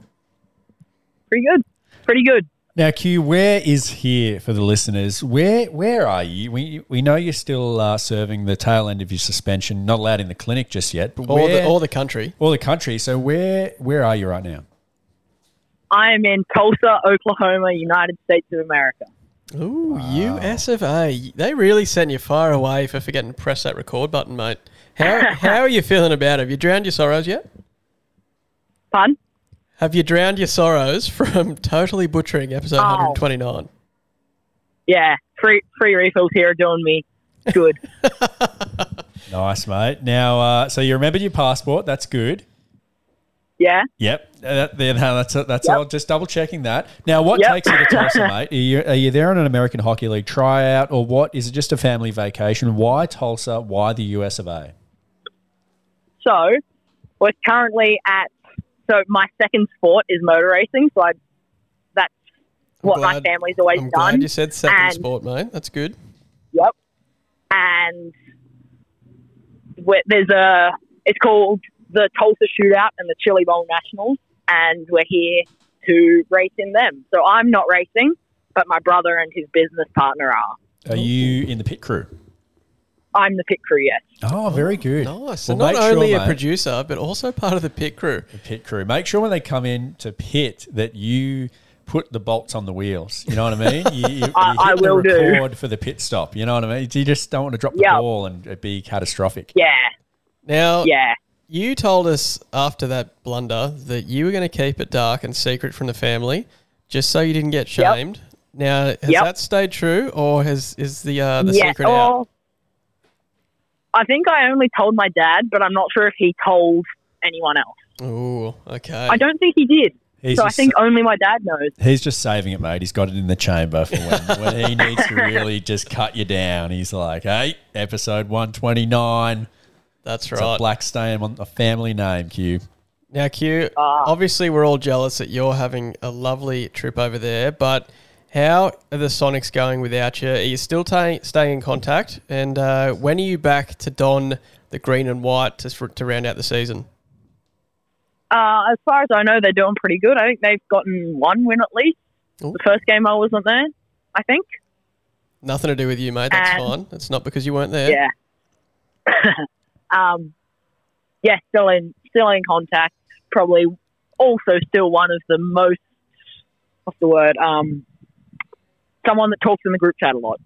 Speaker 6: Pretty good. Pretty good.
Speaker 1: Now, Q, where is here for the listeners? Where where are you? We we know you're still uh, serving the tail end of your suspension, not allowed in the clinic just yet, but
Speaker 2: Or
Speaker 1: where,
Speaker 2: the, or the country.
Speaker 1: or the country. So where where are you right now?
Speaker 6: I am in Tulsa, Oklahoma, United States of America.
Speaker 2: Ooh, US of A. They really sent you far away for forgetting to press that record button, mate. How, *laughs* how are you feeling about it? Have you drowned your sorrows yet?
Speaker 6: Pun?
Speaker 2: Have you drowned your sorrows *laughs* from totally butchering episode
Speaker 6: Oh.
Speaker 2: 129?
Speaker 6: Yeah, free free refills here are doing me good. *laughs*
Speaker 1: Nice, mate. Now, uh, so you remembered your passport. That's good.
Speaker 6: yeah.
Speaker 1: Yep. Uh, that, there- no, that's that's all. Just double checking that. Now, what
Speaker 6: Yep.
Speaker 1: takes you to *laughs* Tulsa, mate? Are you, are you there on an American Hockey League tryout, or what? Is it just a family vacation? Why Tulsa? Why the US of A?
Speaker 6: So we're currently at so my second sport is motor racing. So I, that's what my family's always
Speaker 2: I'm
Speaker 6: done.
Speaker 2: glad you said second
Speaker 6: And-
Speaker 2: sport, mate. That's good.
Speaker 6: Yep. And there's a, it's called the Tulsa Shootout and the Chili Bowl Nationals, and we're here to race in them. So I'm not racing, but my brother and his business partner are.
Speaker 1: Are you in the pit crew?
Speaker 6: I'm the pit crew, yes.
Speaker 1: Oh, very good.
Speaker 2: Nice. So
Speaker 1: Well,
Speaker 2: not
Speaker 1: sure,
Speaker 2: only a producer, but also part of the pit crew.
Speaker 1: the pit crew. Make sure when they come in to pit that you put the bolts on the wheels. You know what I mean? You, you, *laughs* you
Speaker 6: I- I
Speaker 1: hit the
Speaker 6: will do.
Speaker 1: for the pit stop. You know what I mean? You just don't want to drop the
Speaker 6: Yep.
Speaker 1: ball and it be catastrophic.
Speaker 6: Yeah,
Speaker 2: Now,
Speaker 6: yeah.
Speaker 2: you told us after that blunder that you were going to keep it dark and secret from the family, just so you didn't get shamed. Now, has
Speaker 6: Yep.
Speaker 2: that stayed true, or has is the uh, the
Speaker 6: yeah.
Speaker 2: secret out?
Speaker 6: Well, I think I only told my dad, but I'm not sure if he told anyone else.
Speaker 2: Ooh, okay.
Speaker 6: I don't think he did.
Speaker 1: He's
Speaker 6: so I
Speaker 1: just-
Speaker 6: think only my dad knows.
Speaker 1: He's just saving it, mate. He's got it in the chamber for when, *laughs* when he needs to really just cut you down. He's like, hey, episode 129.
Speaker 2: That's
Speaker 1: It's a
Speaker 2: right.
Speaker 1: black stain on a family name, Q.
Speaker 2: Now, Q,
Speaker 6: Ah.
Speaker 2: obviously we're all jealous that you're having a lovely trip over there, but how are the Sonics going without you? Are you still ta- staying in contact? And uh, when are you back to don the green and white to, to round out the season?
Speaker 6: Uh, as far as I know, they're doing pretty good. I think they've gotten one win at least.
Speaker 2: Ooh.
Speaker 6: The first game I wasn't there, I think.
Speaker 2: Nothing to do with you, mate. That's
Speaker 6: And-
Speaker 2: fine. It's not because you weren't there.
Speaker 6: Yeah. *laughs* um, yeah, still in still in contact. Probably also still one of the most what's the word? Um, someone that talks in the group chat a lot.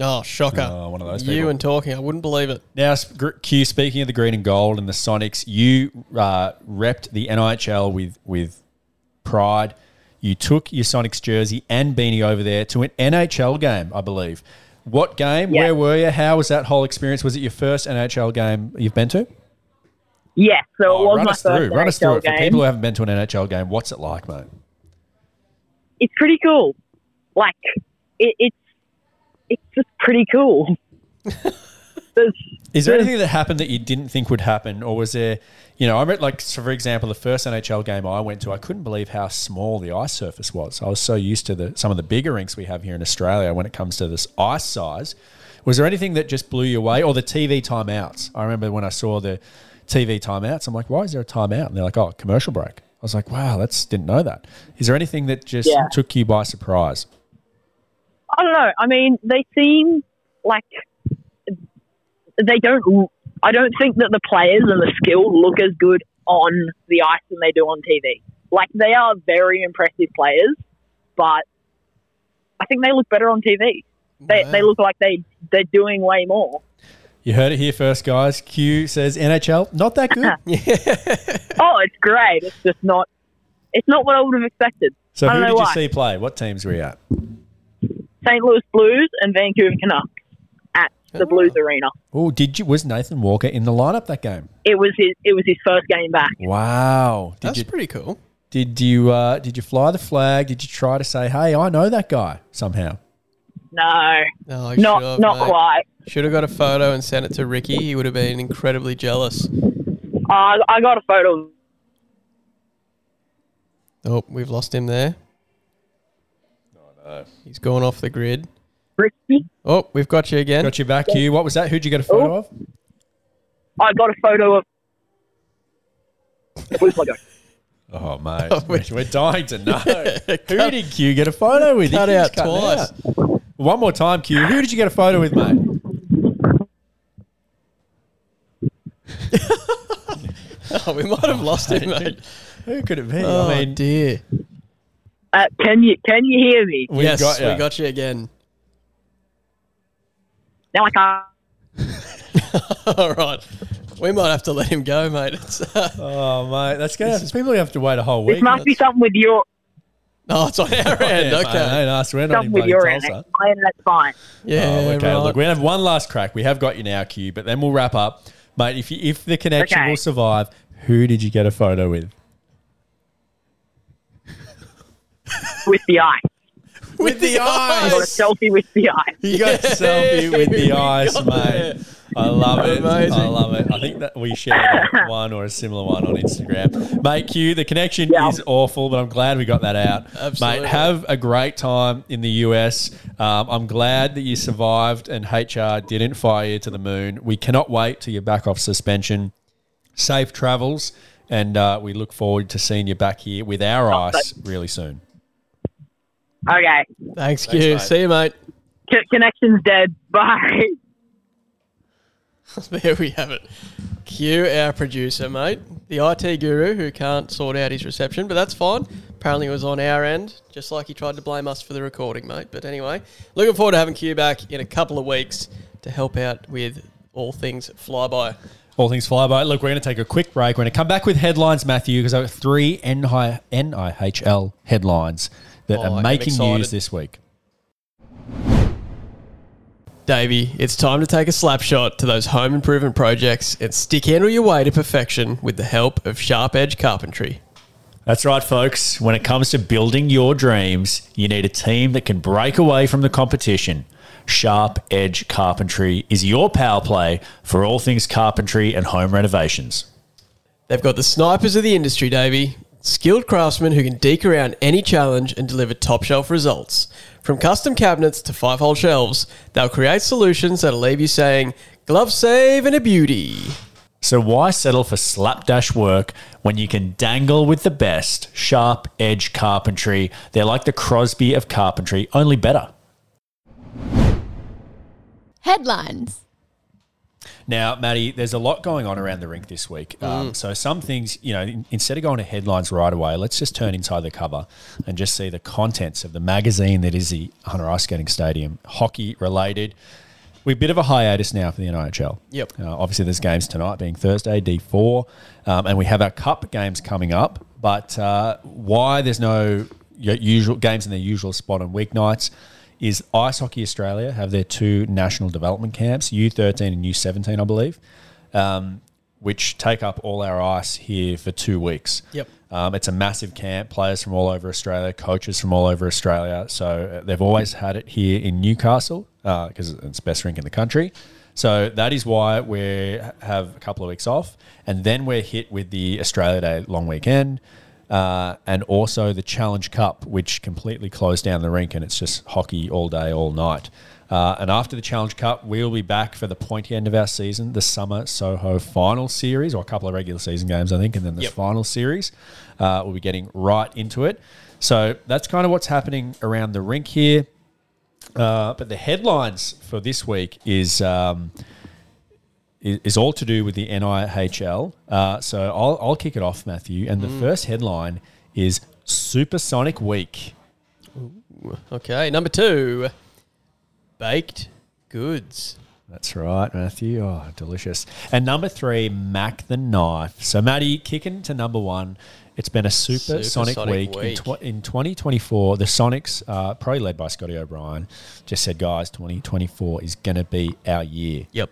Speaker 2: Oh, shocker.
Speaker 1: Oh, one of those
Speaker 2: you
Speaker 1: people.
Speaker 2: and talking. I wouldn't believe it.
Speaker 1: Now, Q, speaking of the green and gold and the Sonics, you uh, repped the NHL with, with pride. You took your Sonics jersey and beanie over there to an NHL game, I believe. What game?
Speaker 6: Yeah.
Speaker 1: Where were you? How was that whole experience? Was it your first NHL game you've been to?
Speaker 6: Yeah, so it
Speaker 1: Oh,
Speaker 6: was
Speaker 1: run
Speaker 6: my
Speaker 1: us
Speaker 6: first
Speaker 1: through. Run us through it. For people who haven't been to an NHL game, what's it like, mate?
Speaker 6: it's pretty cool. Like it, it's it's just pretty cool. *laughs*
Speaker 1: Is there anything that happened that you didn't think would happen, or was there, you know, I remember like so for example, the first NHL game I went to, I couldn't believe how small the ice surface was. I was so used to the some of the bigger rinks we have here in Australia when it comes to this ice size. Was there anything that just blew you away, or the TV timeouts? I remember when I saw the TV timeouts, I'm like, why is there a timeout? And they're like, oh, commercial break. I was like, wow, that's didn't know that. Is there anything that just
Speaker 6: Yeah.
Speaker 1: took you by surprise?
Speaker 6: I don't know. I mean, they seem like they don't. I don't think that the players and the skill look as good on the ice than they do on TV. Like they are very impressive players, but I think they look better on TV. They,
Speaker 2: Wow.
Speaker 6: they look like they they're doing way more.
Speaker 1: You heard it here first, guys. Q says NHL not that good. *laughs*
Speaker 6: Oh, it's great. It's just not. It's not what I would have expected.
Speaker 1: So who did
Speaker 6: know
Speaker 1: you
Speaker 6: why.
Speaker 1: see play? What teams were you at?
Speaker 6: St. Louis Blues and Vancouver Canucks at the
Speaker 2: Oh.
Speaker 6: Blues Arena.
Speaker 1: Oh, did you? Was Nathan Walker in the lineup that game?
Speaker 6: It was his. It was his first game back.
Speaker 1: Wow. Did
Speaker 2: That's
Speaker 1: you?
Speaker 2: pretty cool.
Speaker 1: Did you? Uh, did you fly the flag? Did you try to say, "Hey, I know that guy" somehow?
Speaker 6: No,
Speaker 2: No,
Speaker 6: not not quite.
Speaker 2: Should have got a photo and sent it to Ricky. He would have been incredibly jealous.
Speaker 6: Uh, I got a photo.
Speaker 2: Oh, we've lost him there. He's gone off the grid.
Speaker 6: Ricky.
Speaker 2: Oh, we've got you again.
Speaker 1: Got you back, Q. What was that? Who'd you get a oh. photo
Speaker 6: Oh.
Speaker 1: of?
Speaker 6: I got a photo of the Blues logo.
Speaker 1: Oh, mate, *laughs*
Speaker 2: Oh, we-
Speaker 1: we're dying to know. *laughs* Who did Q get a photo with?
Speaker 2: Cut out
Speaker 1: cutting
Speaker 2: twice.
Speaker 1: out. One more time, Q. Who did you get a photo with, mate? *laughs*
Speaker 2: Oh, we might have lost him, mate.
Speaker 1: Who could it be?
Speaker 2: Oh,
Speaker 1: I mean,
Speaker 2: dear.
Speaker 6: Uh, can you can you hear me?
Speaker 1: we've
Speaker 2: yes,
Speaker 1: got ya.
Speaker 2: we got you again.
Speaker 6: Now I can't. *laughs*
Speaker 2: All right. We might have to let him go, mate. It's, uh,
Speaker 1: Oh, mate, that's gonna. People have to wait a whole week.
Speaker 6: This must be something with your
Speaker 2: oh, it's on our *laughs* end.
Speaker 1: Yeah,
Speaker 2: Okay.
Speaker 1: mate, us. We're not in
Speaker 6: something with your end.
Speaker 1: Tulsa.
Speaker 6: My fine.
Speaker 2: Yeah,
Speaker 1: Oh, okay.
Speaker 2: right.
Speaker 1: Look, we have one last crack. We have got you now, Q, but then we'll wrap up, mate. If you, if the connection
Speaker 6: Okay.
Speaker 1: will survive, who did you get a photo with?
Speaker 6: With the eye.
Speaker 2: with the
Speaker 6: I got a selfie with the eye.
Speaker 1: You got a selfie *laughs* with the
Speaker 2: We
Speaker 1: ice, mate.
Speaker 2: there.
Speaker 1: I love it.
Speaker 2: Amazing.
Speaker 1: I love it. I think that we shared *laughs* one or a similar one on Instagram. Mate, Q, the connection
Speaker 6: Yeah.
Speaker 1: is awful, but I'm glad we got that out.
Speaker 2: Absolutely.
Speaker 1: Mate, have a great time in the US. Um, I'm glad that you survived and HR didn't fire you to the moon. We cannot wait till you're back off suspension. Safe travels, and uh, we look forward to seeing you back here with our ice really soon.
Speaker 6: Okay.
Speaker 2: Thanks,
Speaker 1: Thanks,
Speaker 2: Q.
Speaker 1: mate.
Speaker 2: See you, mate.
Speaker 6: C- connection's dead. Bye. *laughs*
Speaker 2: There we have it. Q, our producer, mate. The IT guru who can't sort out his reception, but that's fine. Apparently it was on our end, just like he tried to blame us for the recording, mate. But anyway, looking forward to having Q back in a couple of weeks to help out with all things flyby.
Speaker 1: All things fly by. Look, we're going to take a quick break. We're going to come back with headlines, Matthew, because I've got three NIHL headlines that
Speaker 2: Oh,
Speaker 1: are making news this week.
Speaker 2: Davey, it's time to take a slap shot to those home improvement projects and stick handle your way to perfection with the help of Sharp Edge Carpentry.
Speaker 7: That's right, folks. When it comes to building your dreams, you need a team that can break away from the competition. Sharp Edge Carpentry is your power play for all things carpentry and home renovations.
Speaker 2: They've got the snipers of the industry, Davey. Skilled craftsmen who can deke around any challenge and deliver top shelf results. From custom cabinets to five hole shelves, they'll create solutions that'll leave you saying, glove save and a beauty.
Speaker 7: So why settle for slapdash work when you can dangle with the best Sharp Edge Carpentry? They're like the Crosby of carpentry, only better.
Speaker 8: Headlines.
Speaker 1: Now, Matty, there's a lot going on around the rink this week.
Speaker 2: Mm.
Speaker 1: Um, so some things, you know, in- instead of going to headlines right away, let's just turn inside the cover and just see the contents of the magazine that is the Hunter Ice Skating Stadium, hockey related. We're a bit of a hiatus now for the NIHL.
Speaker 2: Yep.
Speaker 1: Uh, obviously, there's games tonight, being Thursday, D4, um, and we have our cup games coming up. But uh, why there's no usual games in their usual spot on weeknights is Ice Hockey Australia have their two national development camps, U13 and U17, I believe, um, which take up all our ice here for two weeks.
Speaker 2: Yep.
Speaker 1: Um, it's a massive camp, players from all over Australia, coaches from all over Australia. So uh, they've always had it here in Newcastle because it's the best rink in the country. So that is why we have a couple of weeks off. And then we're hit with the Australia Day long weekend uh, and also the Challenge Cup, which completely closed down the rink and it's just hockey all day, all night. Uh, and after the Challenge Cup, we'll be back for the pointy end of our season, the Summer Soho Final Series, or a couple of regular season games, I think, and then the
Speaker 2: Yep.
Speaker 1: Final Series. Uh, we'll be getting right into it. So that's kind of what's happening around the rink here. Uh, but the headlines for this week is um, is, is all to do with the NIHL. Uh, so I'll, I'll kick it off, Matthew. And the first headline is Supersonic Week.
Speaker 2: Okay, number two, baked goods.
Speaker 1: That's right, Matthew. Oh, delicious. And number three, Mac the Knife. So, Matty, kicking to number one. It's been a super sonic
Speaker 2: Supersonic
Speaker 1: week. In, tw- in 2024, the Sonics, uh, probably led by Scotty O'Brien, just said, guys, 2024 is going to be our year.
Speaker 2: Yep,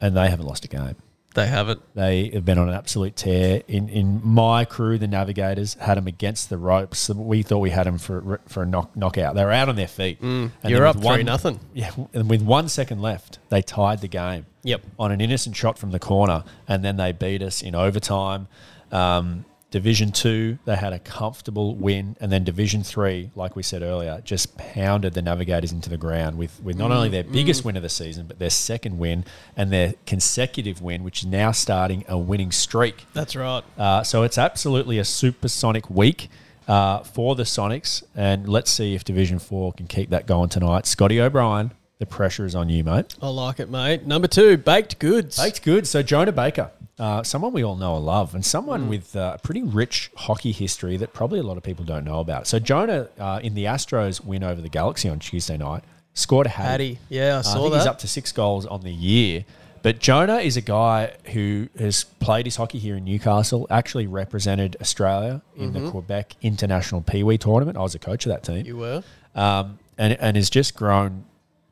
Speaker 1: And they haven't lost a game.
Speaker 2: they haven't.
Speaker 1: They have been on an absolute tear. In in my crew, the Navigators had them against the ropes. We thought we had them for for a knock, knockout. They were out on their feet. And
Speaker 2: you're up 3 nothing.
Speaker 1: Yeah, and with one second left, they tied the game.
Speaker 2: Yep.
Speaker 1: on an innocent shot from the corner, and then they beat us in overtime. Um, Division two, they had a comfortable win, and then Division three, like we said earlier, just pounded the Navigators into the ground with, with not only their biggest win of the season, but their second win and their consecutive win, which is now starting a winning streak.
Speaker 2: That's right.
Speaker 1: Uh, so it's absolutely a supersonic week uh, for the Sonics, and let's see if Division Four can keep that going tonight. Scotty O'Brien, the pressure is on you, mate.
Speaker 2: I like it, mate. Number two, baked goods.
Speaker 1: Baked good. So Jonah Baker, uh, someone we all know and love, and someone with uh, a pretty rich hockey history that probably a lot of people don't know about. So Jonah, uh, in the Astros win over the Galaxy on Tuesday night, scored a hat.
Speaker 2: Paddy. Yeah, I
Speaker 1: Uh, I
Speaker 2: saw
Speaker 1: think
Speaker 2: that.
Speaker 1: he's up to six goals on the year. But Jonah is a guy who has played his hockey here in Newcastle, actually represented Australia in the Quebec International Pee Wee tournament. I was a coach of that team
Speaker 2: you were.
Speaker 1: um, and and has just grown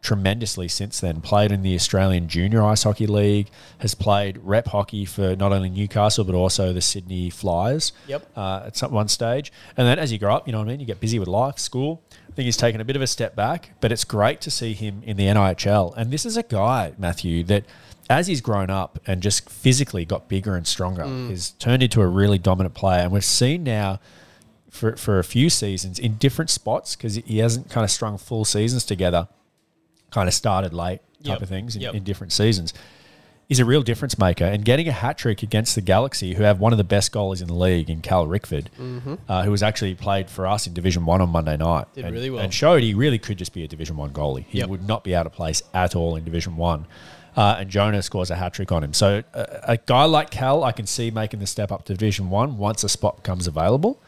Speaker 1: tremendously since then. Played in the Australian Junior Ice Hockey League, has played rep hockey for not only Newcastle but also the Sydney Flyers.
Speaker 2: Yep.
Speaker 1: Uh, at some one stage, and then as you grow up, you know what I mean. You get busy with life, school. I think he's taken a bit of a step back, but it's great to see him in the NIHL. And this is a guy, Matthew, that as he's grown up and just physically got bigger and stronger, he's turned into a really dominant player. And we've seen now for, for a few seasons in different spots because he hasn't kind of strung full seasons together, kind of started late type
Speaker 2: Yep.
Speaker 1: of things in,
Speaker 2: Yep.
Speaker 1: in different seasons. He's a real difference maker and getting a hat trick against the Galaxy, who have one of the best goalies in the league in Cal Rickford, uh, who was actually played for us in Division One on Monday night,
Speaker 2: Did
Speaker 1: and,
Speaker 2: really well.
Speaker 1: and showed he really could just be a Division One goalie. He
Speaker 2: Yep.
Speaker 1: would not be out of place at all in Division One. Uh, and Jonah scores a hat trick on him. So uh, a guy like Cal, I can see making the step up to Division One once a spot becomes available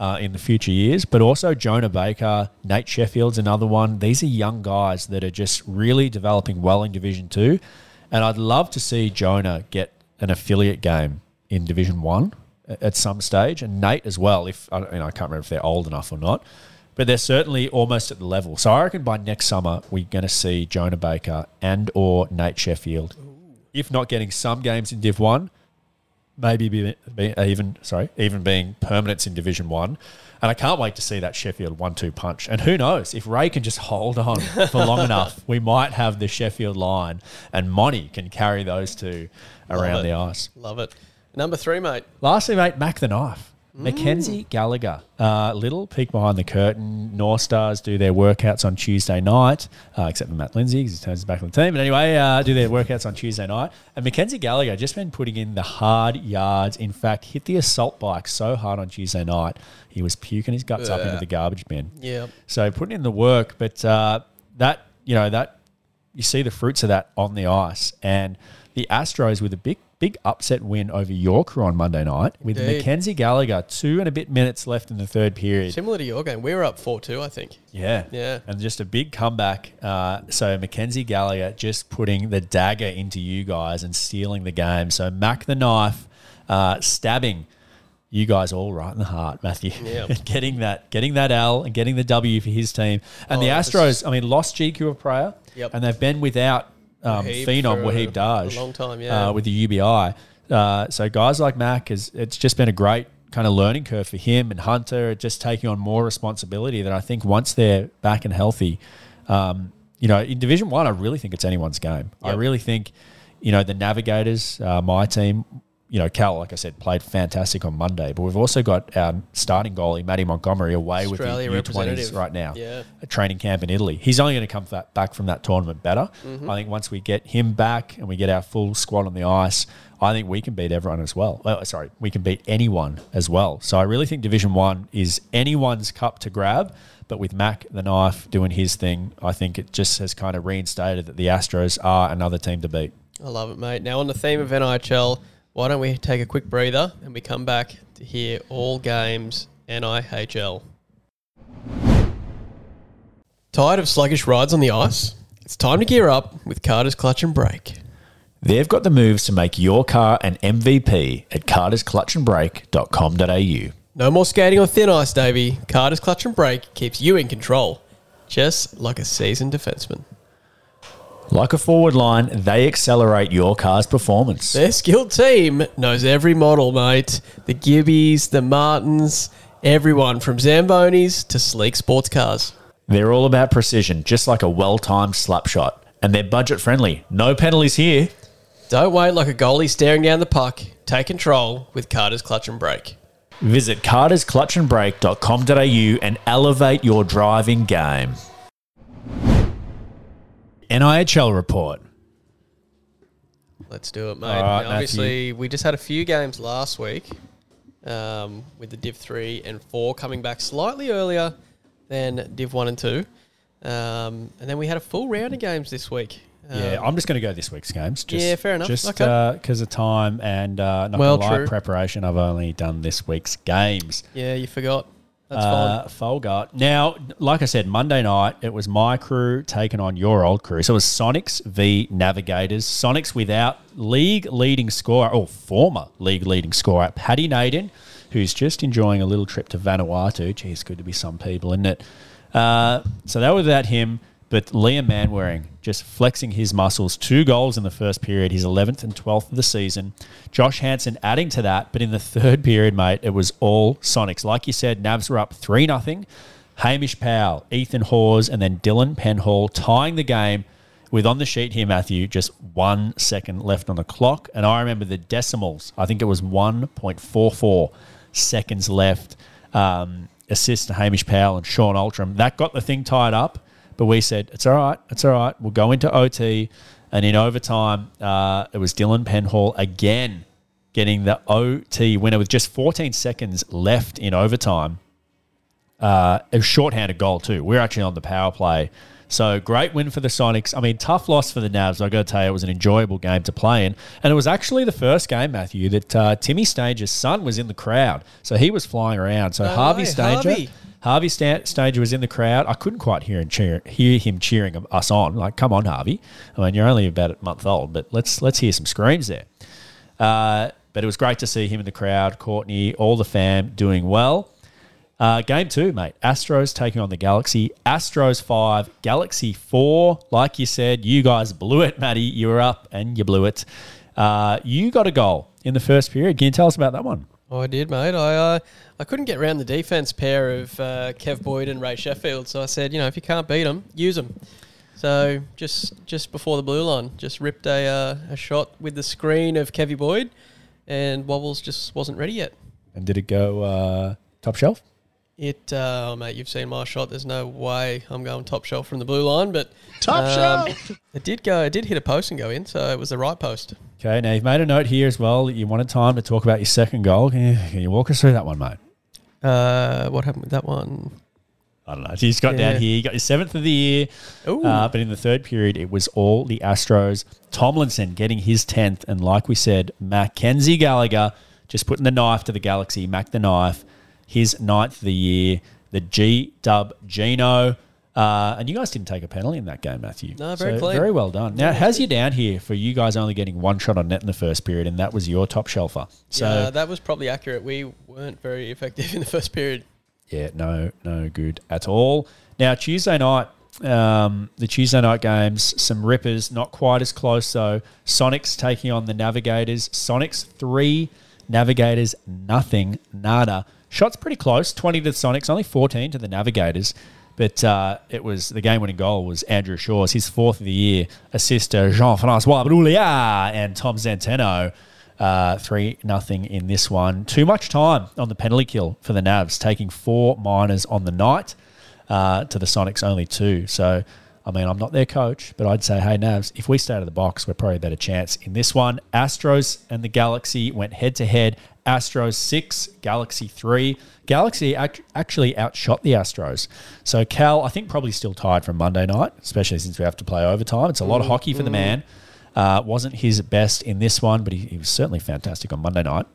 Speaker 1: uh, in the future years. But also Jonah Baker, Nate Sheffield's another one. These are young guys that are just really developing well in Division Two, and I'd love to see Jonah get an affiliate game in Division One at some stage, and Nate as well. If I, don't- you know, I can't remember if they're old enough or not, but they're certainly almost at the level. So I reckon by next summer we're going to see Jonah Baker and or Nate Sheffield, if not getting some games in Div One, maybe be, be even sorry even being permanents in Division One. And I can't wait to see that Sheffield one-two punch. And who knows if Ray can just hold on for long *laughs* enough, we might have the Sheffield line, and Monty can carry those two around the ice.
Speaker 2: Love it. Number three, mate.
Speaker 1: Lastly, mate, Mac the Knife. Mackenzie Gallagher, uh, little peek behind the curtain. North Stars do their workouts on Tuesday night, uh, except for Mat Lindsay because he turns his back on the team. But anyway, uh, do their workouts on Tuesday night. And Mackenzie Gallagher just been putting in the hard yards. In fact, hit the assault bike so hard on Tuesday night, he was puking his guts up into the garbage bin.
Speaker 2: Yeah.
Speaker 1: So putting in the work, but uh, that you know that you see the fruits of that on the ice, and the Astros with a big big upset win over York on Monday night with
Speaker 2: Indeed.
Speaker 1: Mackenzie Gallagher two and a bit minutes left in the third period.
Speaker 2: Similar to your game. We were up 4 2, I think.
Speaker 1: Yeah,
Speaker 2: Yeah.
Speaker 1: and just a big comeback. Uh, so Mackenzie Gallagher just putting the dagger into you guys and stealing the game. So Mac the knife, uh, stabbing you guys all right in the heart, Matthew.
Speaker 2: Yeah. *laughs*
Speaker 1: getting that, getting that L and getting the W for his team. And the
Speaker 2: Oh, this
Speaker 1: Astros, I mean, lost GQ of prayer,
Speaker 2: Yep.
Speaker 1: and they've been without um, Phenom Wahib Daj
Speaker 2: a long time, yeah.
Speaker 1: uh, with the UBI. Uh, so guys like Mac, is it's just been a great kind of learning curve for him and Hunter, just taking on more responsibility that I think once they're back and healthy, um, you know, in Division One, I really think it's anyone's game. I really think, you know, the Navigators, uh, my team, you know, Cal, like I said, played fantastic on Monday, but we've also got our starting goalie, Matty Montgomery, away
Speaker 2: Australia
Speaker 1: with the U20s right now.
Speaker 2: Yeah.
Speaker 1: A training camp in Italy. He's only going to come back from that tournament better.
Speaker 2: Mm-hmm.
Speaker 1: I think once we get him back and we get our full squad on the ice, I think we can beat everyone as well. well sorry, we can beat anyone as well. So I really think Division One is anyone's cup to grab. But with Mac the knife doing his thing, I think it just has kind of reinstated that the Astros are another team to beat.
Speaker 2: I love it, mate. Now, on the theme of NIHL, why don't we take a quick breather and we come back to hear all games NIHL? Tired of sluggish rides on the ice? It's time to gear up with Carter's Clutch and Brake.
Speaker 9: They've got the moves to make your car an MVP at cartersclutchandbrake.com.au.
Speaker 2: No more skating on thin ice, Davey. Carter's Clutch and Brake keeps you in control, just like a seasoned defenseman.
Speaker 9: Like a forward line, they accelerate your car's performance.
Speaker 2: Their skilled team knows every model, mate. The Gibbies, the Martins, everyone from Zambonis to sleek sports cars.
Speaker 9: They're all about precision, just like a well timed slap shot. And they're budget friendly. No penalties here.
Speaker 2: Don't wait like a goalie staring down the puck. Take control with Carter's Clutch and Brake.
Speaker 9: Visit cartersclutchandbrake.com.au and elevate your driving game. NIHL report.
Speaker 2: Let's do it, mate.
Speaker 1: All right,
Speaker 2: Now, obviously, we just had a few games last week um, with the Div 3 and 4 coming back slightly earlier than Div 1 and 2. Um, and then we had a full round of games this week. Um,
Speaker 1: Yeah, I'm just going to go this week's games. Just,
Speaker 2: Yeah, fair enough.
Speaker 1: Just
Speaker 2: Okay.
Speaker 1: because of time and uh, not
Speaker 2: Well,
Speaker 1: gonna lie,
Speaker 2: true.
Speaker 1: preparation, I've only done this week's games.
Speaker 2: yeah, you forgot. That's
Speaker 1: uh, Folgar. Now, like I said, Monday night it was my crew taking on your old crew. So it was Sonics v Navigators. Sonics without league leading scorer, or former league leading scorer, Paddy Naden, who's just enjoying a little trip to Vanuatu. Gee, it's good to be some people, isn't it? Uh, so that was without him. But Liam Manwaring just flexing his muscles. Two goals in the first period, his 11th and 12th of the season. Josh Hansen adding to that. But in the third period, mate, it was all Sonics. Like you said, Navs were up 3 0. Hamish Powell, Ethan Hawes, and then Dylan Penhall tying the game with on the sheet here, Matthew, just one second left on the clock. And I remember the decimals. I think it was 1.44 seconds left. Um, assist to Hamish Powell and Sean Ultram. That got the thing tied up, but we said, it's all right, it's all right. We'll go into OT. And in overtime, uh, it was Dylan Penhall again getting the OT winner with just 14 seconds left in overtime. Uh, a shorthanded goal, too. We're actually on the power play. So great win for the Sonics. I mean, tough loss for the Navs. I got to tell you, it was an enjoyable game to play in, and it was actually the first game, Matthew, that uh, Timmy Stanger's son was in the crowd. So he was flying around. So
Speaker 2: No
Speaker 1: Harvey
Speaker 2: way,
Speaker 1: Stanger,
Speaker 2: Harvey.
Speaker 1: Harvey Stanger was in the crowd. I couldn't quite hear him cheer, hear him cheering us on. Like, come on, Harvey. I mean, you're only about a month old, but let's let's hear some screams there. Uh, but it was great to see him in the crowd. Courtney, all the fam doing well. Uh, game two, mate. Astros taking on the Galaxy. Astros five, Galaxy four. Like you said, you guys blew it, Matty. You were up and you blew it. Uh, you got a goal in the first period. Can you tell us about that one?
Speaker 2: I did, mate. I uh, I couldn't get around the defense pair of uh, Kev Boyd and Ray Sheffield, so I said, you know, if you can't beat them, use them. So just just before the blue line, just ripped a uh, a shot with the screen of Kevy Boyd, and Wobbles just wasn't ready yet.
Speaker 1: And did it go uh, top shelf?
Speaker 2: It, uh, oh, mate, you've seen my shot. There's no way I'm going top shelf from the blue line, but
Speaker 5: Top
Speaker 2: um,
Speaker 5: shelf.
Speaker 2: It did go. It did hit a post and go in, so it was the right post.
Speaker 1: Okay, now you've made a note here as well. that You wanted time to talk about your second goal. Can you, can you walk us through that one, mate?
Speaker 2: Uh, what happened with that one?
Speaker 1: I don't know. He's got
Speaker 2: Yeah.
Speaker 1: down here. You got your seventh of the year. Uh, but in the third period, it was all the Astros. Tomlinson getting his 10th. And like we said, Mackenzie Gallagher just putting the knife to the Galaxy, Mac the knife, his ninth of the year. The G Dub Gino. Uh, and you guys didn't take a penalty in that game, Matthew.
Speaker 2: No, very
Speaker 1: So
Speaker 2: clean.
Speaker 1: Very well done. Now, it has you down here for you guys only getting one shot on net in the first period, and that was your top shelfer. So,
Speaker 2: yeah, that was probably accurate. We weren't very effective in the first period.
Speaker 1: Yeah, no, no good at all. Now Tuesday night, um, the Tuesday night games, some rippers, not quite as close though. Sonics taking on the Navigators. Sonics three, Navigators nothing, nada. Shots pretty close, twenty to the Sonics, only fourteen to the Navigators. But uh, it was the game-winning goal was Andrew Shaw's, his fourth of the year. Assist to Jean-Francois Brouillard and Tom Zanteno. Uh, three nothing in this one. Too much time on the penalty kill for the Navs, taking four minors on the night uh, to the Sonics only two. So, I mean, I'm not their coach, but I'd say, hey Navs, if we stay out of the box, we're probably a better chance in this one. Astros and the Galaxy went head to head. Astros six, Galaxy three. Galaxy act- actually outshot the Astros. So Cal, I think probably still tired from Monday night, especially since we have to play overtime. It's a lot of hockey for the man. Uh, wasn't his best in this one, but he, he was certainly fantastic on Monday night.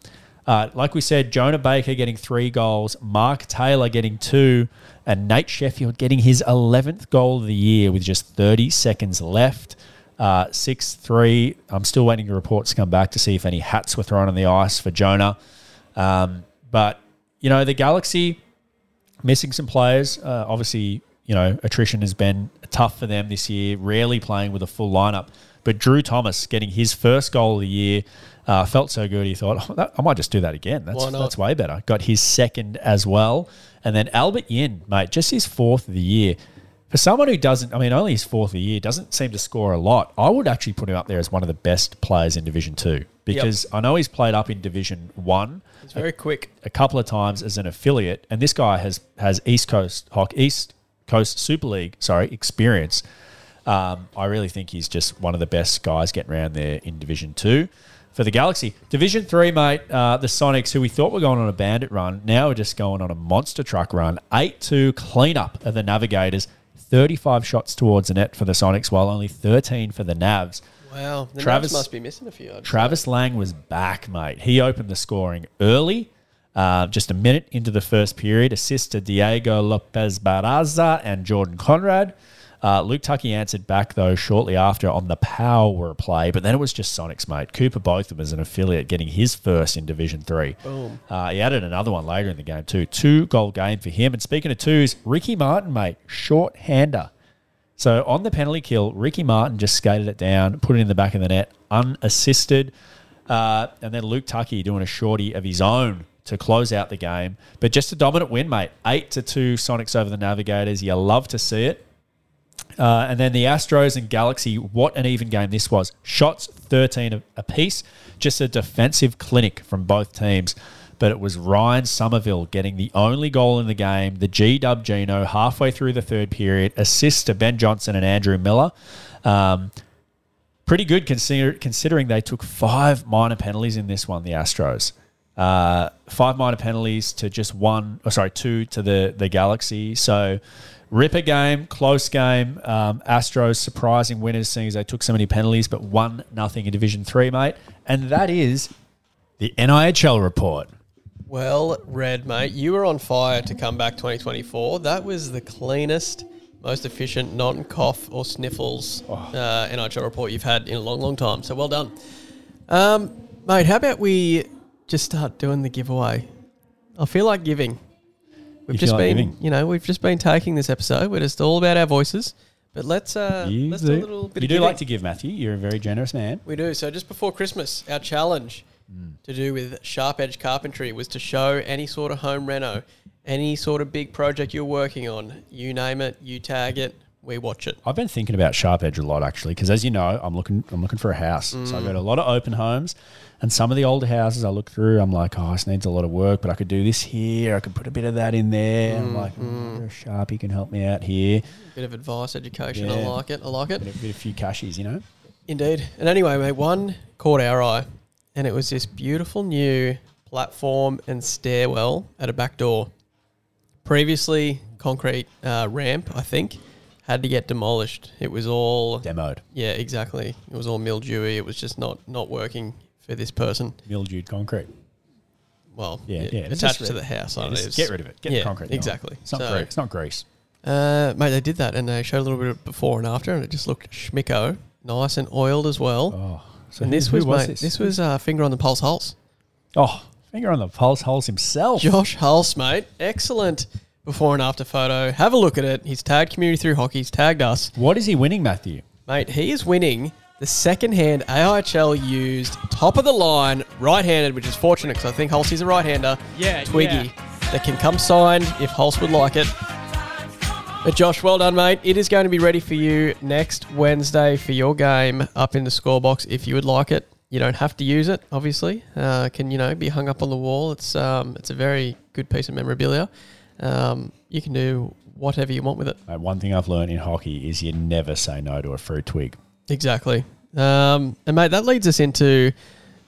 Speaker 1: Uh, like we said, Jonah Baker getting three goals, Mark Taylor getting two, and Nate Sheffield getting his 11th goal of the year with just 30 seconds left. Uh, 6 3. I'm still waiting for reports to come back to see if any hats were thrown on the ice for Jonah. Um, but, you know, the Galaxy missing some players. Uh, obviously, you know, attrition has been tough for them this year, rarely playing with a full lineup. But Drew Thomas getting his first goal of the year uh, felt so good. He thought, oh, that, I might just do that again. That's, that's way better. Got his second as well. And then Albert Yin, mate, just his fourth of the year. For someone who doesn't, I mean, only his fourth of the year, doesn't seem to score a lot, I would actually put him up there as one of the best players in Division Two because I know he's played up in Division One
Speaker 2: It's very quick.
Speaker 1: a couple of times as an affiliate, and this guy has has East Coast East Coast Super League, sorry, experience. Um, I really think he's just one of the best guys getting around there in Division Two. For the Galaxy, Division Three, mate, uh, the Sonics, who we thought were going on a bandit run, now are just going on a monster truck run. Eight-two cleanup of the Navigators. Thirty-five shots towards the net for the Sonics, while only thirteen for the Navs.
Speaker 2: Wow, the
Speaker 1: Travis-
Speaker 2: Travis must be missing a few. I'd say.
Speaker 1: Travis Lang was back, mate. He opened the scoring early, uh, just a minute into the first period. Assist to Diego Lopez Baraza and Jordan Conrad. Uh, Luke Tucky answered back, though, shortly after on the power play, but then it was just Sonics, mate. Cooper Botham as an affiliate getting his first in Division 3.
Speaker 2: Boom.
Speaker 1: Uh, he added another one later in the game, too. Two goal game for him. And speaking of twos, Ricky Martin, mate, short hander. So on the penalty kill, Ricky Martin just skated it down, put it in the back of the net, unassisted. Uh, and then Luke Tucky doing a shorty of his own to close out the game. But just a dominant win, mate. Eight to two Sonics over the Navigators. You love to see it. Uh, and then the Astros and Galaxy, what an even game this was. Shots 13 apiece, just a defensive clinic from both teams. But it was Ryan Somerville getting the only goal in the game, the G Dub Gino, halfway through the third period, assists to Ben Johnson and Andrew Miller. Um, pretty good consider- considering they took five minor penalties in this one, the Astros. Uh, five minor penalties to just one, oh, sorry, two to the, the Galaxy. So, ripper game, close game. Um, Astros surprising winners, seeing as they took so many penalties, but one nothing in Division Three, mate. And that is the NIHL report.
Speaker 2: Well read, mate. You were on fire to come back 2024. That was the cleanest, most efficient, non-cough or sniffles uh, NIHL report you've had in a long, long time. So well done. Um, mate, how about we just start doing the giveaway? I feel like giving. We've just
Speaker 1: like
Speaker 2: been, you know, we've just been taking this episode. We're just all about our voices. But let's uh,
Speaker 1: You
Speaker 2: let's
Speaker 1: do,
Speaker 2: do a little bit
Speaker 1: you do
Speaker 2: giving.
Speaker 1: like to give, Matthew. You're a very generous man.
Speaker 2: We do. So just before Christmas, our challenge to do with Sharp Edge Carpentry was to show any sort of home reno, any sort of big project you're working on. You name it, you tag it, we watch it.
Speaker 1: I've been thinking about Sharp Edge a lot actually, because as you know, I'm looking I'm looking for a house. So I've got a lot of open homes, and some of the older houses I look through, I'm like, oh, this needs a lot of work, but I could do this here. I could put a bit of that in there. I'm like, mm, a Sharpie can help me out here.
Speaker 2: Bit of advice, education. I like it. I like it.
Speaker 1: Bit of, bit of few cashies, you know.
Speaker 2: Indeed. And anyway, mate, one caught our eye, and it was this beautiful new platform and stairwell at a back door. Previously, concrete uh, ramp, I think, had to get demolished. It was all
Speaker 1: Demoed,
Speaker 2: Yeah, exactly. It was all mildewy. It was just not not working for this person.
Speaker 1: mildewed concrete.
Speaker 2: Well,
Speaker 1: Yeah, yeah. it's
Speaker 2: attached to the house.
Speaker 1: yeah,
Speaker 2: it
Speaker 1: just
Speaker 2: is.
Speaker 1: get rid of it. Get
Speaker 2: yeah,
Speaker 1: the concrete.
Speaker 2: Exactly.
Speaker 1: It's not
Speaker 2: So,
Speaker 1: grease. It's not grease.
Speaker 2: Uh, mate, they did that, and they showed a little bit of before and after, and it just looked schmicko, nice and oiled as well.
Speaker 1: Oh, so
Speaker 2: and
Speaker 1: who-
Speaker 2: this
Speaker 1: who
Speaker 2: was, mate,
Speaker 1: this?
Speaker 2: this, was uh, finger on the pulse Hulse.
Speaker 1: oh, finger on the pulse holes himself.
Speaker 2: Josh Hulse, mate, excellent before and after photo. Have a look at it. He's tagged community through hockey. He's tagged us.
Speaker 1: What is he winning, Matthew?
Speaker 2: Mate, he is winning the second-hand AIHL used top of the line right-handed, which is fortunate because I think Hulsey's a right-hander.
Speaker 10: Yeah,
Speaker 2: Twiggy that can come signed if Hulse would like it. But Josh, well done, mate. It is going to be ready for you next Wednesday for your game up in the score box if you would like it. You don't have to use it, obviously. Uh, can you know be hung up on the wall? It's um, it's a very good piece of memorabilia. Um, you can do whatever you want with it.
Speaker 1: Mate, one thing I've learned in hockey is you never say no to a free twig.
Speaker 2: Exactly. Um, and mate, that leads us into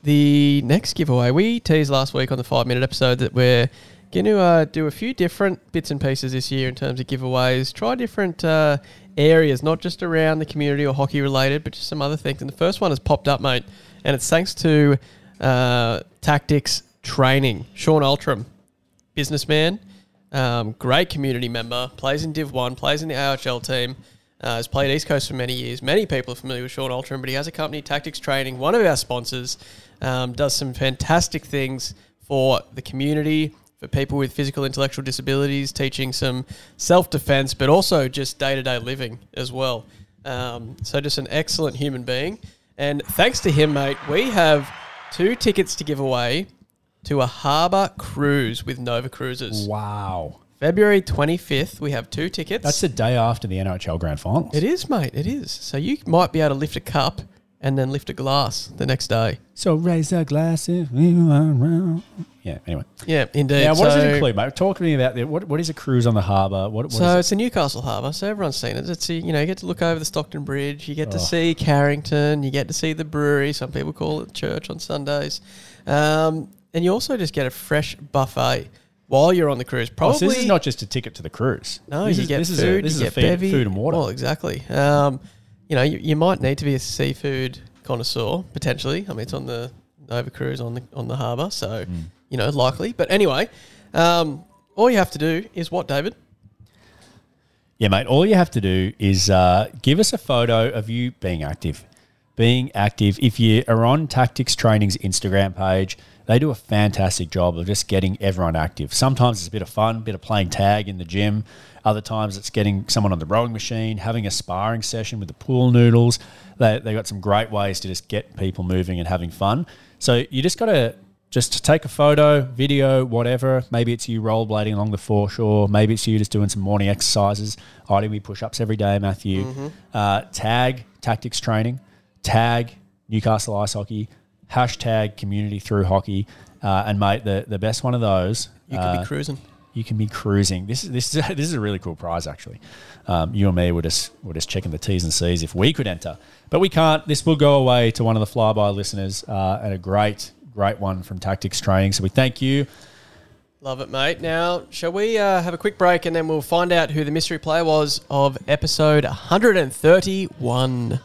Speaker 2: the next giveaway. We teased last week on the five minute episode that we're going to uh, do a few different bits and pieces this year in terms of giveaways. Try different uh, areas, not just around the community or hockey related, but just some other things. And the first one has popped up, mate, and it's thanks to uh, Tactics Training. Sean Ultram, businessman, um, great community member, plays in Div 1, plays in the AHL team, uh, has played East Coast for many years. Many people are familiar with Sean Ultram, but he has a company, Tactics Training, one of our sponsors, um, does some fantastic things for the community, for people with physical intellectual disabilities, teaching some self defense, but also just day to day living as well. Um, so, just an excellent human being. And thanks to him, mate, we have two tickets to give away to a harbour cruise with Nova Cruises.
Speaker 1: Wow.
Speaker 2: February 25th, we have two tickets.
Speaker 1: That's the day after the NIHL Grand Finals.
Speaker 2: It is, mate. It is. So you might be able to lift a cup and then lift a glass the next day.
Speaker 1: So raise a glass if you are around. Yeah, anyway.
Speaker 2: Yeah, indeed.
Speaker 1: Now, what does
Speaker 2: So-
Speaker 1: it include, mate? Talk to me about the, what, what is a cruise on the harbour? What, what
Speaker 2: So
Speaker 1: is it?
Speaker 2: it's a Newcastle Harbour, so everyone's seen it. It's a, you know you get to look over the Stockton Bridge, you get to
Speaker 1: Oh.
Speaker 2: see Carrington, you get to see the brewery. Some people call it church on Sundays, um, and you also just get a fresh buffet while you're on the cruise.
Speaker 1: Oh,
Speaker 2: Probably
Speaker 1: so this is not just a ticket to the cruise.
Speaker 2: No,
Speaker 1: this
Speaker 2: you
Speaker 1: is,
Speaker 2: get
Speaker 1: this
Speaker 2: food,
Speaker 1: is a, this
Speaker 2: you
Speaker 1: is a
Speaker 2: get
Speaker 1: feed,
Speaker 2: bevy.
Speaker 1: food and water.
Speaker 2: Well, exactly. Um, you know, you, you might need to be a seafood connoisseur potentially. I mean, it's on the Nova Cruise on the on the harbour, so
Speaker 1: Hmm.
Speaker 2: you know, likely. But anyway, um, all you have to do is what, David?
Speaker 1: Yeah, mate. All you have to do is uh, give us a photo of you being active. Being active. If you are on Tactics Training's Instagram page, they do a fantastic job of just getting everyone active. Sometimes it's a bit of fun, a bit of playing tag in the gym. Other times it's getting someone on the rowing machine, having a sparring session with the pool noodles. They they got some great ways to just get people moving and having fun. So you just got to
Speaker 11: just take a photo, video, whatever. Maybe it's you rollerblading along the foreshore. Maybe it's you just doing some morning exercises. I do me push ups every day, Matthew.
Speaker 2: Mm-hmm.
Speaker 11: Uh, tag tactics training, tag Newcastle ice hockey, hashtag community through hockey. Uh, and mate, the, the best one of those.
Speaker 2: You could
Speaker 11: uh,
Speaker 2: be cruising.
Speaker 11: you can be cruising. This is this is *laughs* this is a really cool prize actually. Um, you and me were just were just checking the T's and C's if we could enter, but we can't. This will go away to one of the flyby listeners uh, and a great great one from Tactics Training. So we thank you.
Speaker 2: Love it, mate. Now, shall we uh, have a quick break and then we'll find out who the mystery player was of episode 131.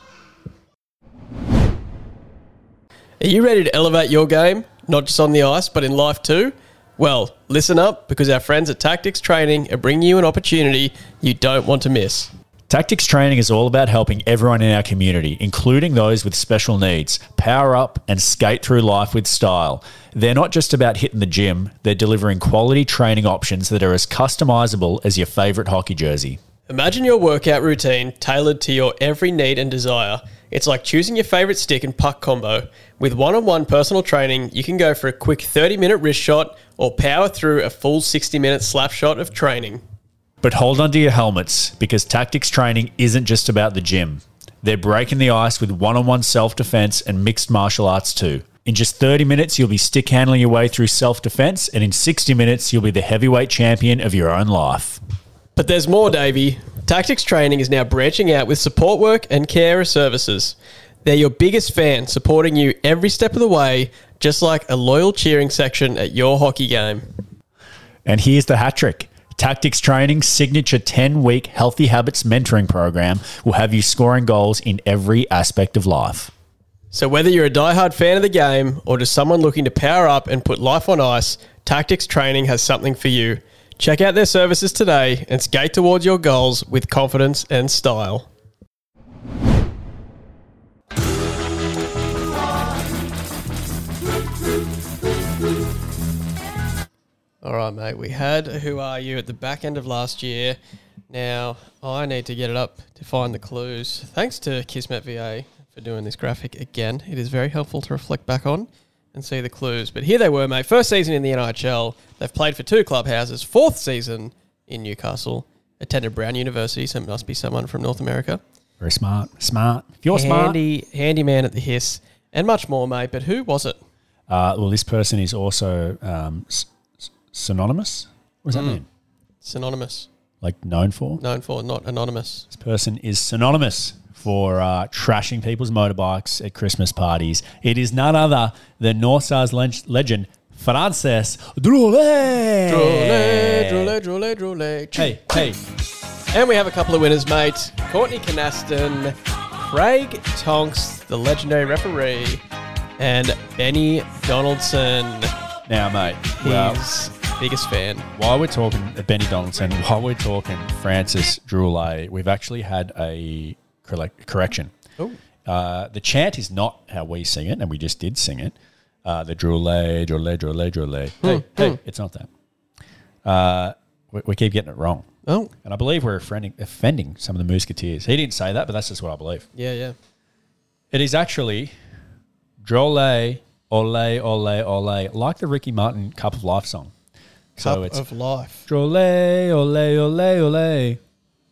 Speaker 2: Are you ready to elevate your game, not just on the ice, but in life too? Well, listen up because our friends at Tactics Training are bringing you an opportunity you don't want to miss.
Speaker 1: Tactics training is all about helping everyone in our community, including those with special needs, power up and skate through life with style. They're not just about hitting the gym, they're delivering quality training options that are as customizable as your favorite hockey jersey.
Speaker 2: Imagine your workout routine tailored to your every need and desire. It's like choosing your favorite stick and puck combo. With one on one personal training, you can go for a quick 30 minute wrist shot or power through a full 60 minute slap shot of training.
Speaker 1: But hold on to your helmets because tactics training isn't just about the gym. They're breaking the ice with one on one self defense and mixed martial arts too. In just 30 minutes, you'll be stick handling your way through self defense, and in 60 minutes, you'll be the heavyweight champion of your own life.
Speaker 2: But there's more, Davey. Tactics Training is now branching out with support work and carer services. They're your biggest fan, supporting you every step of the way, just like a loyal cheering section at your hockey game.
Speaker 1: And here's the hat trick. Tactics Training's signature 10 week Healthy Habits mentoring program will have you scoring goals in every aspect of life.
Speaker 2: So, whether you're a diehard fan of the game or just someone looking to power up and put life on ice, Tactics Training has something for you. Check out their services today and skate towards your goals with confidence and style. All right, mate. We had Who Are You at the back end of last year. Now, I need to get it up to find the clues. Thanks to Kismet VA for doing this graphic again. It is very helpful to reflect back on and see the clues. But here they were, mate. First season in the NIHL. They've played for two clubhouses. Fourth season in Newcastle. Attended Brown University, so it must be someone from North America.
Speaker 1: Very smart. Smart. If you're smart.
Speaker 2: Handy, man at the hiss, and much more, mate. But who was it?
Speaker 1: Uh, well, this person is also um, s- s- synonymous. What does that mean?
Speaker 2: Synonymous.
Speaker 1: Like known for?
Speaker 2: Known for, not anonymous.
Speaker 1: This person is synonymous for uh, trashing people's motorbikes at Christmas parties. It is none other than North Stars leg- legend Francis Droulet.
Speaker 2: Drole, drole, drole, drole.
Speaker 1: Hey, hey.
Speaker 2: And we have a couple of winners, mate. Courtney Canaston, Craig Tonks, the legendary referee, and Benny Donaldson,
Speaker 1: Now, mate, well,
Speaker 2: his biggest fan.
Speaker 1: while we're talking Benny Donaldson, while we're talking Francis Droulet, we've actually had a correct- correction.
Speaker 2: Oh.
Speaker 1: Uh, the chant is not how we sing it, and we just did sing it. Uh, the Droulet, Droulet, Droulet, Droulet. Hey, hey, it's not that. Uh, we, we keep getting it wrong.
Speaker 2: Oh,
Speaker 1: And I believe we're offending, offending some of the Musketeers. He didn't say that, but that's just what I believe.
Speaker 2: yeah, yeah.
Speaker 1: It is actually Drole, Ole, Ole, Ole, like the Ricky Martin Cup of Life song. So
Speaker 2: Cup
Speaker 1: it's
Speaker 2: of life.
Speaker 1: Drole, Ole, Ole, Ole,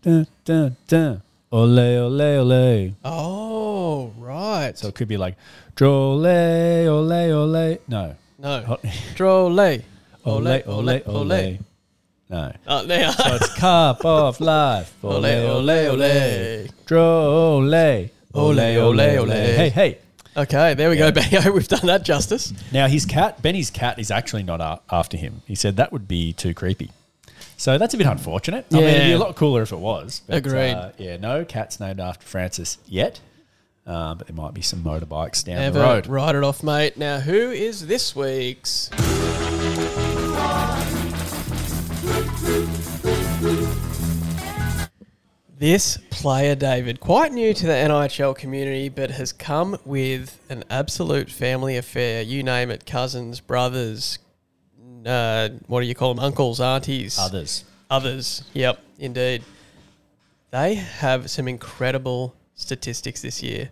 Speaker 1: dun, dun, dun, Ole, Ole, Ole.
Speaker 2: Oh, right.
Speaker 1: So it could be like Drole, Ole, Ole. No.
Speaker 2: no. *laughs* Drole. *laughs* Ole,
Speaker 1: Ole, Ole. No.
Speaker 2: Oh, now.
Speaker 1: So it's Cup of *laughs* Life.
Speaker 2: Ole, ole, ole.
Speaker 1: Drole, Ole,
Speaker 2: Ole, ole, ole.
Speaker 1: Hey, hey.
Speaker 2: Okay, there we go, Benny. We've done that justice.
Speaker 1: Now his cat, Benny's cat, is actually not a- after him. He said that would be too creepy. So that's a bit unfortunate. I mean, it'd be a lot cooler if it was. but,
Speaker 2: Agreed.
Speaker 1: Uh, yeah, no cat's named after Francis yet, uh, but there might be some motorbikes down
Speaker 2: Never
Speaker 1: the road.
Speaker 2: write it off, mate. Now, who is this week's? This player, David, quite new to the NIHL community, but has come with an absolute family affair. You name it cousins, brothers, uh, what do you call them? Uncles, aunties.
Speaker 1: Others.
Speaker 2: Others, yep, indeed. They have some incredible statistics this year.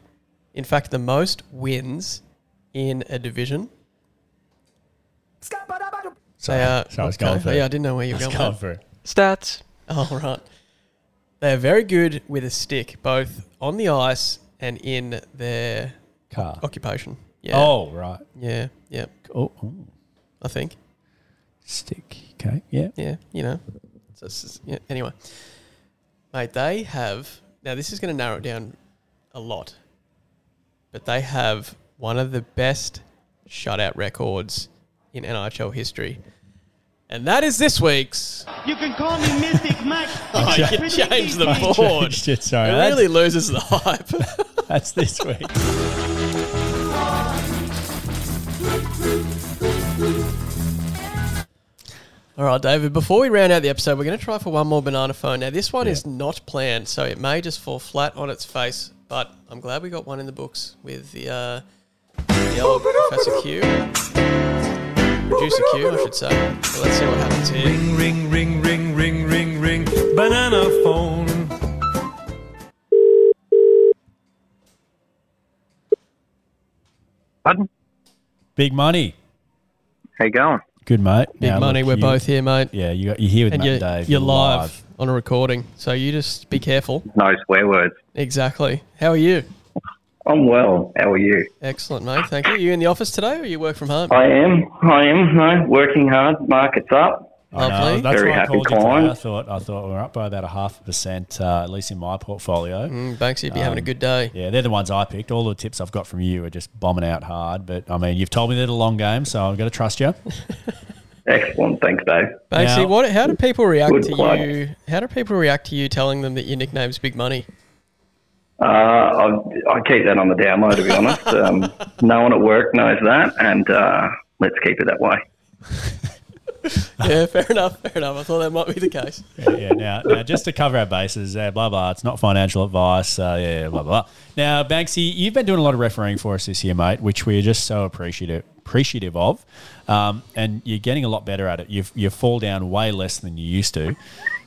Speaker 2: In fact, the most wins in a division
Speaker 1: Sorry,
Speaker 2: They are,
Speaker 1: sorry, I was going
Speaker 2: okay.
Speaker 1: for
Speaker 2: Yeah, I didn't know where you were
Speaker 1: I was
Speaker 2: going.
Speaker 1: going for it.
Speaker 2: Stats. Oh, right. They are very good with a stick, both on the ice and in their
Speaker 1: Car.
Speaker 2: occupation. Yeah.
Speaker 1: Oh, right.
Speaker 2: Yeah. Yeah.
Speaker 1: Oh, oh,
Speaker 2: I think.
Speaker 1: stick. Okay. Yeah.
Speaker 2: Yeah. You know. So yeah. Anyway, mate, they have now. This is going to narrow it down a lot, but they have one of the best shutout records in NIHL history, and that is this week's.
Speaker 12: You can call me Mystic Mike. *laughs*
Speaker 2: Oh, you changed the board. *laughs*
Speaker 1: Shit, sorry.
Speaker 2: It
Speaker 1: that's,
Speaker 2: really loses the hype. *laughs*
Speaker 1: that's this week.
Speaker 2: All right, David, before we round out the episode, we're going to try for one more banana phone. Now, this one is not planned, so it may just fall flat on its face, but I'm glad we got one in the books with the, uh, the old Professor Q. Producer Q, I should say. So let's see what happens here.
Speaker 5: Ring, ring, ring, ring, ring, ring, ring. Banana phone.
Speaker 13: Pardon?
Speaker 1: Big money.
Speaker 13: How you going?
Speaker 1: Good, mate.
Speaker 2: Big
Speaker 1: Now,
Speaker 2: money,
Speaker 1: look,
Speaker 2: we're
Speaker 1: you-
Speaker 2: both here, mate.
Speaker 1: Yeah, you got, you're here with
Speaker 2: And
Speaker 1: Matt
Speaker 2: you're,
Speaker 1: and Dave.
Speaker 2: you're live, on a recording, so you just be careful.
Speaker 13: No swear words.
Speaker 2: Exactly. How are you?
Speaker 13: I'm well. How are you?
Speaker 2: Excellent, mate. Thank you. You in the office today or you work from home?
Speaker 13: I am. I am. No, working hard. Market's up.
Speaker 1: I know,
Speaker 2: Lovely.
Speaker 1: That's
Speaker 13: Very
Speaker 1: why I
Speaker 13: happy
Speaker 1: called you today.
Speaker 13: client.
Speaker 1: I thought I thought we are up by about a half a percent, uh, at least in my portfolio.
Speaker 2: Mm, Banksy, you'd be having a
Speaker 1: Um,
Speaker 2: good day.
Speaker 1: Yeah, they're the ones I picked. All the tips I've got from you are just bombing out hard. But I mean, you've told me they're the long game, so I'm going to trust you. *laughs*
Speaker 13: Excellent. Thanks, Dave.
Speaker 2: Banksy,
Speaker 1: Now-
Speaker 2: what? How do people react to
Speaker 13: plug.
Speaker 2: you? How do people react to you telling them that your nickname's Big Money?
Speaker 13: Uh, I, I keep that on the down low, to be *laughs* honest. Um, no one at work knows that, and uh, let's keep it that way. *laughs* *laughs*
Speaker 2: yeah, fair enough. Fair enough. I thought that might be the case.
Speaker 1: yeah, yeah. Now, now, just to cover our bases, uh, blah blah. It's not financial advice. Uh, yeah, blah blah. Now, Banksy, you've been doing a lot of refereeing for us this year, mate, which we're just so appreciative appreciative of. Um, and you're getting a lot better at it. You you fall down way less than you used to.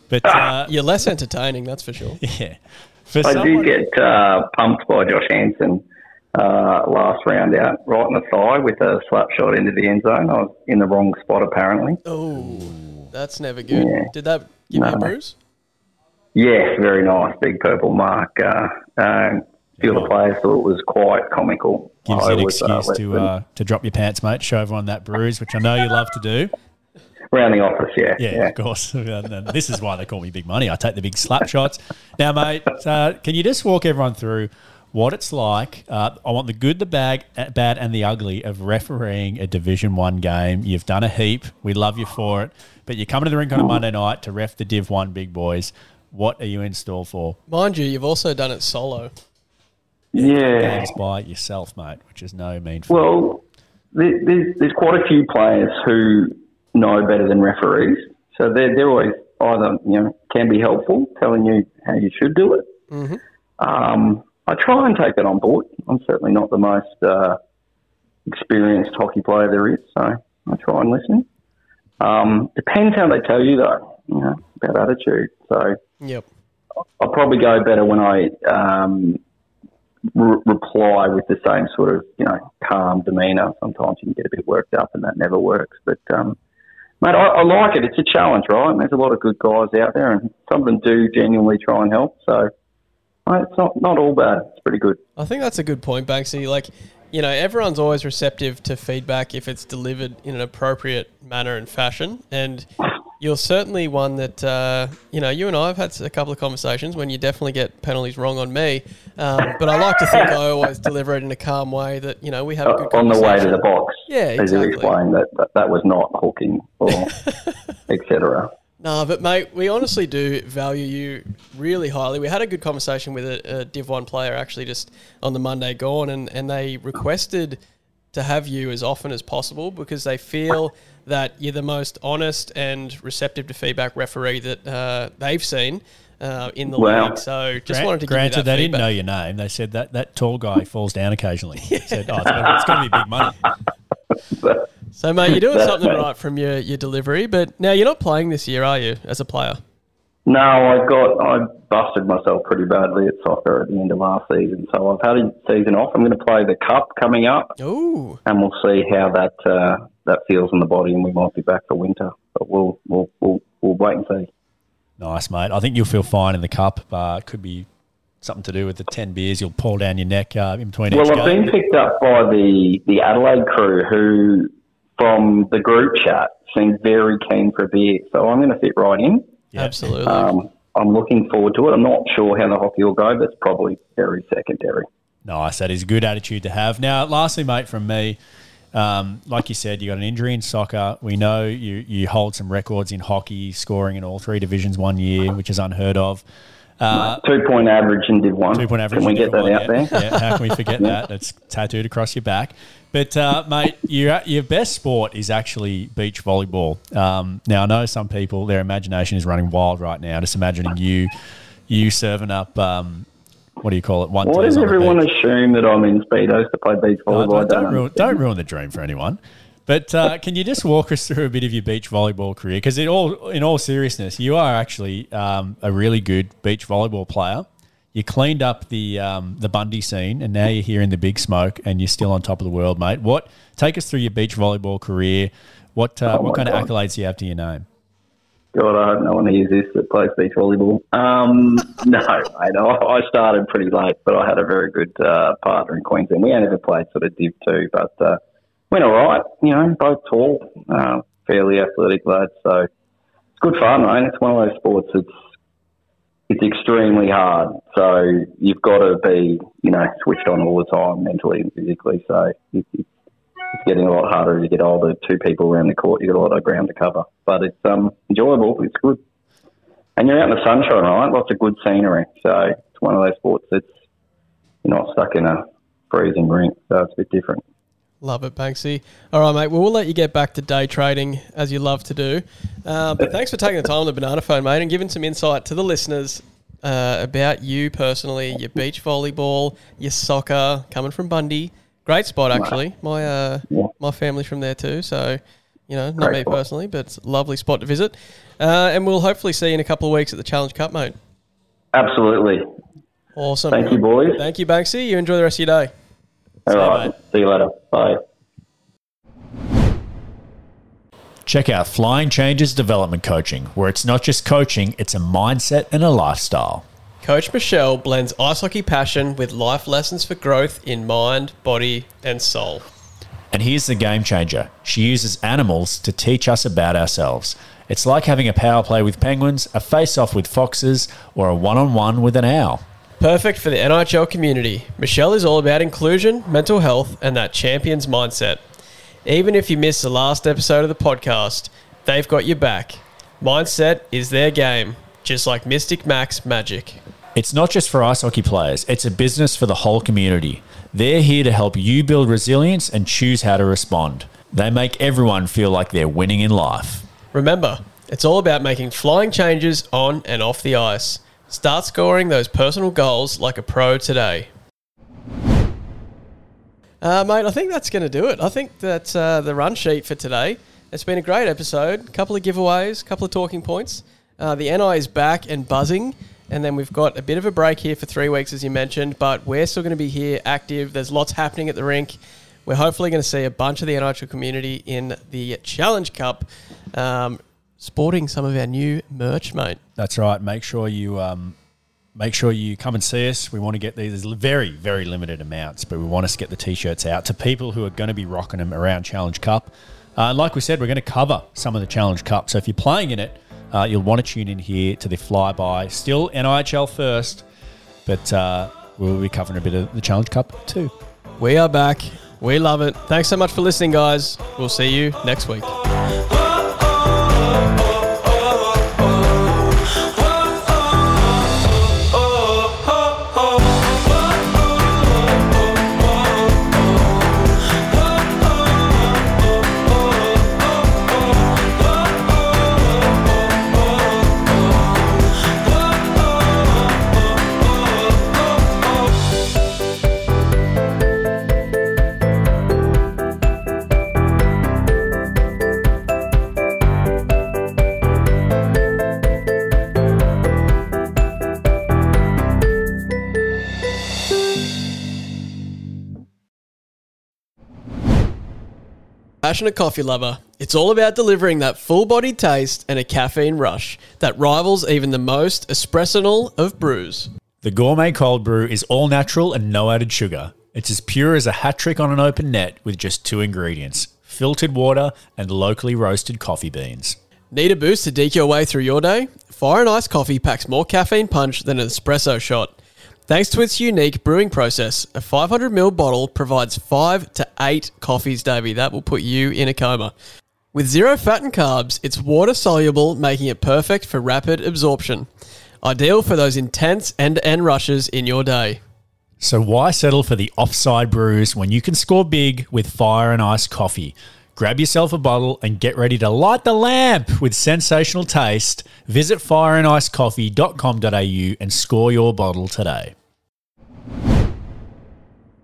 Speaker 1: But uh, *laughs*
Speaker 2: You're less entertaining, that's for sure. *laughs*
Speaker 1: yeah, for
Speaker 13: I
Speaker 1: someone,
Speaker 13: did get uh, pumped by Josh Hansen uh, last round out, right in the thigh with a slap shot into the end zone. I was in the wrong spot, apparently.
Speaker 2: Oh, that's never good.
Speaker 13: Yeah.
Speaker 2: Did that give you a bruise?
Speaker 13: Yes, very nice, big purple mark. Uh, uh, few of the players thought it was quite comical.
Speaker 1: gives you an
Speaker 13: was, uh,
Speaker 1: excuse
Speaker 13: less
Speaker 1: to uh, to drop your pants, mate. Show everyone that bruise, which I know you love to do.
Speaker 13: around the office, yeah,
Speaker 1: Yeah,
Speaker 13: yeah.
Speaker 1: of course. *laughs* And this is why they call me Big Money. I take the big slap shots. Now, mate, uh, can you just walk everyone through what it's like? Uh, I want the good, the bad, bad, and the ugly of refereeing a Division One game. You've done a heap. We love you for it. But you're coming to the rink on a Monday night to ref the Div One big boys. What are you in store for?
Speaker 2: Mind you, you've also done it solo.
Speaker 13: Yeah.
Speaker 1: Games by yourself, mate, which is no mean feat.
Speaker 13: Well, there's, there's quite a few players who know better than referees, so they're, they're always either you know can be helpful, telling you how you should do it.
Speaker 2: Mhm.
Speaker 13: Um, I try and take that on board. I'm certainly not the most uh, experienced hockey player there is, so I try and listen. Um, depends how they tell you though, you know, about attitude. So
Speaker 2: Yep.
Speaker 13: I'll probably go better when I um, re- reply with the same sort of, you know, calm demeanour. Sometimes you can get a bit worked up and that never works. But, um, mate, I, I like it. It's a challenge, right? And there's a lot of good guys out there and some of them do genuinely try and help. So, it's not, not all bad. It's pretty good.
Speaker 2: I think that's a good point, Banksy. Like, you know, everyone's always receptive to feedback if it's delivered in an appropriate manner and fashion. And you're certainly one that, uh, you know, you and I have had a couple of conversations when you definitely get penalties wrong on me. Um, but I like to think I always deliver it in a calm way that, you know, we have a good
Speaker 13: Uh, on the way to the box.
Speaker 2: Yeah, exactly.
Speaker 13: As you explained, that, that, that was not hooking or *laughs* etc.
Speaker 2: No, but mate, we honestly do value you really highly. We had a good conversation with a, a Div One player actually just on the Monday gone, and and they requested to have you as often as possible because they feel that you're the most honest and receptive to feedback referee that uh, they've seen uh, in the
Speaker 13: Wow.
Speaker 2: league. So just
Speaker 1: Grant-
Speaker 2: wanted to give
Speaker 1: granted,
Speaker 2: you that
Speaker 1: they
Speaker 2: feedback.
Speaker 1: didn't know your name. They said that that tall guy falls down occasionally. They *laughs* said, "Oh, it's going to be big money." *laughs*
Speaker 2: So mate, you're doing something
Speaker 13: right.
Speaker 2: right from your, your delivery, but now you're not playing this year, are you, as a player?
Speaker 13: No, I got I busted myself pretty badly at soccer at the end of last season, so I've had a season off. I'm going to play the cup coming up,
Speaker 2: Ooh.
Speaker 13: and we'll see how that uh, that feels in the body, and we might be back for winter. But we'll we'll we'll, we'll wait and see.
Speaker 1: Nice, mate. I think you'll feel fine in the cup. but it could be something to do with the 10 beers you'll pour down your neck uh, in between
Speaker 13: Well,
Speaker 1: each
Speaker 13: I've
Speaker 1: game.
Speaker 13: been picked up by the the Adelaide crew, who from the group chat seemed very keen for a beer, so I'm going to fit right in.
Speaker 2: Absolutely.
Speaker 13: Um, I'm looking forward to it. I'm not sure how the hockey will go, but it's probably very secondary.
Speaker 1: Nice. That is a good attitude to have. Now, lastly, mate, from me, um, like you said, you got an injury in soccer. We know you, you hold some records in hockey, scoring in all three divisions one year, which is unheard of. Uh,
Speaker 13: Two point average and did one.
Speaker 1: Two point average.
Speaker 13: Can we get that
Speaker 1: one,
Speaker 13: out
Speaker 1: yeah.
Speaker 13: there?
Speaker 1: Yeah, how can we forget *laughs* that? It's tattooed across your back. But uh, mate, your your best sport is actually beach volleyball. Um, now I know some people their imagination is running wild right now, just imagining you you serving up. Um, what do you call it? One.
Speaker 13: Why does
Speaker 1: twos on the
Speaker 13: everyone assume that I'm in speedos to play beach volleyball? I
Speaker 1: don't, don't,
Speaker 13: don't
Speaker 1: ruin, don't ruin the dream for anyone. But uh, can you just walk us through a bit of your beach volleyball career? Because in all in all seriousness, you are actually um, a really good beach volleyball player. You cleaned up the um, the Bundy scene, and now you're here in the big smoke, and you're still on top of the world, mate. What? Take us through your beach volleyball career. What uh,
Speaker 13: Oh
Speaker 1: what kind of accolades do you have to your name?
Speaker 13: God, I hope no one hears this that plays beach volleyball. Um, *laughs* no, mate, I, I started pretty late, but I had a very good uh, partner in Queensland. We only ever played sort of Div 2, but uh, went all right. You know, both tall, uh, fairly athletic lads. So it's good fun, mate. It's one of those sports that's it's extremely hard. So you've got to be, you know, switched on all the time, mentally and physically. So it's it's getting a lot harder as you get older. Two people around the court, you've got a lot of ground to cover, but it's um enjoyable. It's good, and you're out in the sunshine, right? Lots of good scenery. So it's one of those sports that's you're not stuck in a freezing rink, so it's a bit different.
Speaker 2: Love it, Banksy. All right, mate. Well, we'll let you get back to day trading as you love to do. Uh, but thanks for taking the time on the banana phone, mate, and giving some insight to the listeners uh, about you personally, your beach volleyball, your soccer, coming from Bundy. Great spot, actually. My uh, my family's from there too, so you know, not
Speaker 13: Great
Speaker 2: me
Speaker 13: spot.
Speaker 2: personally, but it's a lovely spot to visit. Uh, and we'll hopefully see you in a couple of weeks at the Challenge Cup, mate.
Speaker 13: Absolutely.
Speaker 2: Awesome.
Speaker 13: Thank you, boys.
Speaker 2: Thank you, Banksy. You enjoy the rest of your day.
Speaker 13: All
Speaker 1: See
Speaker 13: right. See you later. Bye.
Speaker 14: Check out Flying Changes Development Coaching, where it's not just coaching, it's a mindset and a lifestyle.
Speaker 2: Coach Michelle blends ice hockey passion with life lessons for growth in mind, body, and soul.
Speaker 14: And here's the game changer she uses animals to teach us about ourselves. It's like having a power play with penguins, a face off with foxes, or a one on one with an owl.
Speaker 2: Perfect for the NIHL community. Michelle is all about inclusion, mental health, and that champion's mindset. Even if you missed the last episode of the podcast, they've got your back. Mindset is their game, just like Mystic Max Magic.
Speaker 14: It's not just for ice hockey players, it's a business for the whole community. They're here to help you build resilience and choose how to respond. They make everyone feel like they're winning in life.
Speaker 2: Remember, it's all about making flying changes on and off the ice. Start scoring those personal goals like a pro today. Uh, mate, I think that's going to do it. I think that's uh, the run sheet for today. It's been a great episode. A couple of giveaways, a couple of talking points. Uh, the NI is back and buzzing. And then we've got a bit of a break here for three weeks, as you mentioned, but we're still going to be here active. There's lots happening at the rink. We're hopefully going to see a bunch of the NIHL community in the Challenge Cup um, sporting some of our new merch, mate.
Speaker 1: That's right. Make sure you um, make sure you come and see us. We want to get these There's very very limited amounts, but we want us to get the t-shirts out to people who are going to be rocking them around Challenge Cup. Uh, and like we said, we're going to cover some of the Challenge Cup. So if you're playing in it, uh, you'll want to tune in here to the flyby. Still NIHL first, but uh, we'll be covering a bit of the Challenge Cup too.
Speaker 2: We are back. We love it. Thanks so much for listening, guys. We'll see you next week. Passionate coffee lover, it's all about delivering that full bodied taste and a caffeine rush that rivals even the most espressional of brews.
Speaker 1: The gourmet cold brew is all natural and no added sugar. It's as pure as a hat trick on an open net with just two ingredients filtered water and locally roasted coffee beans.
Speaker 2: Need a boost to deke your way through your day? Fire and Ice coffee packs more caffeine punch than an espresso shot. Thanks to its unique brewing process, a 500ml bottle provides 5 to 8 coffees, Davey. That will put you in a coma. With zero fat and carbs, it's water soluble, making it perfect for rapid absorption. Ideal for those intense end to end rushes in your day.
Speaker 1: So why settle for the offside brews when you can score big with fire and ice coffee? Grab yourself a bottle and get ready to light the lamp with sensational taste. Visit fireandicecoffee.com.au and score your bottle today.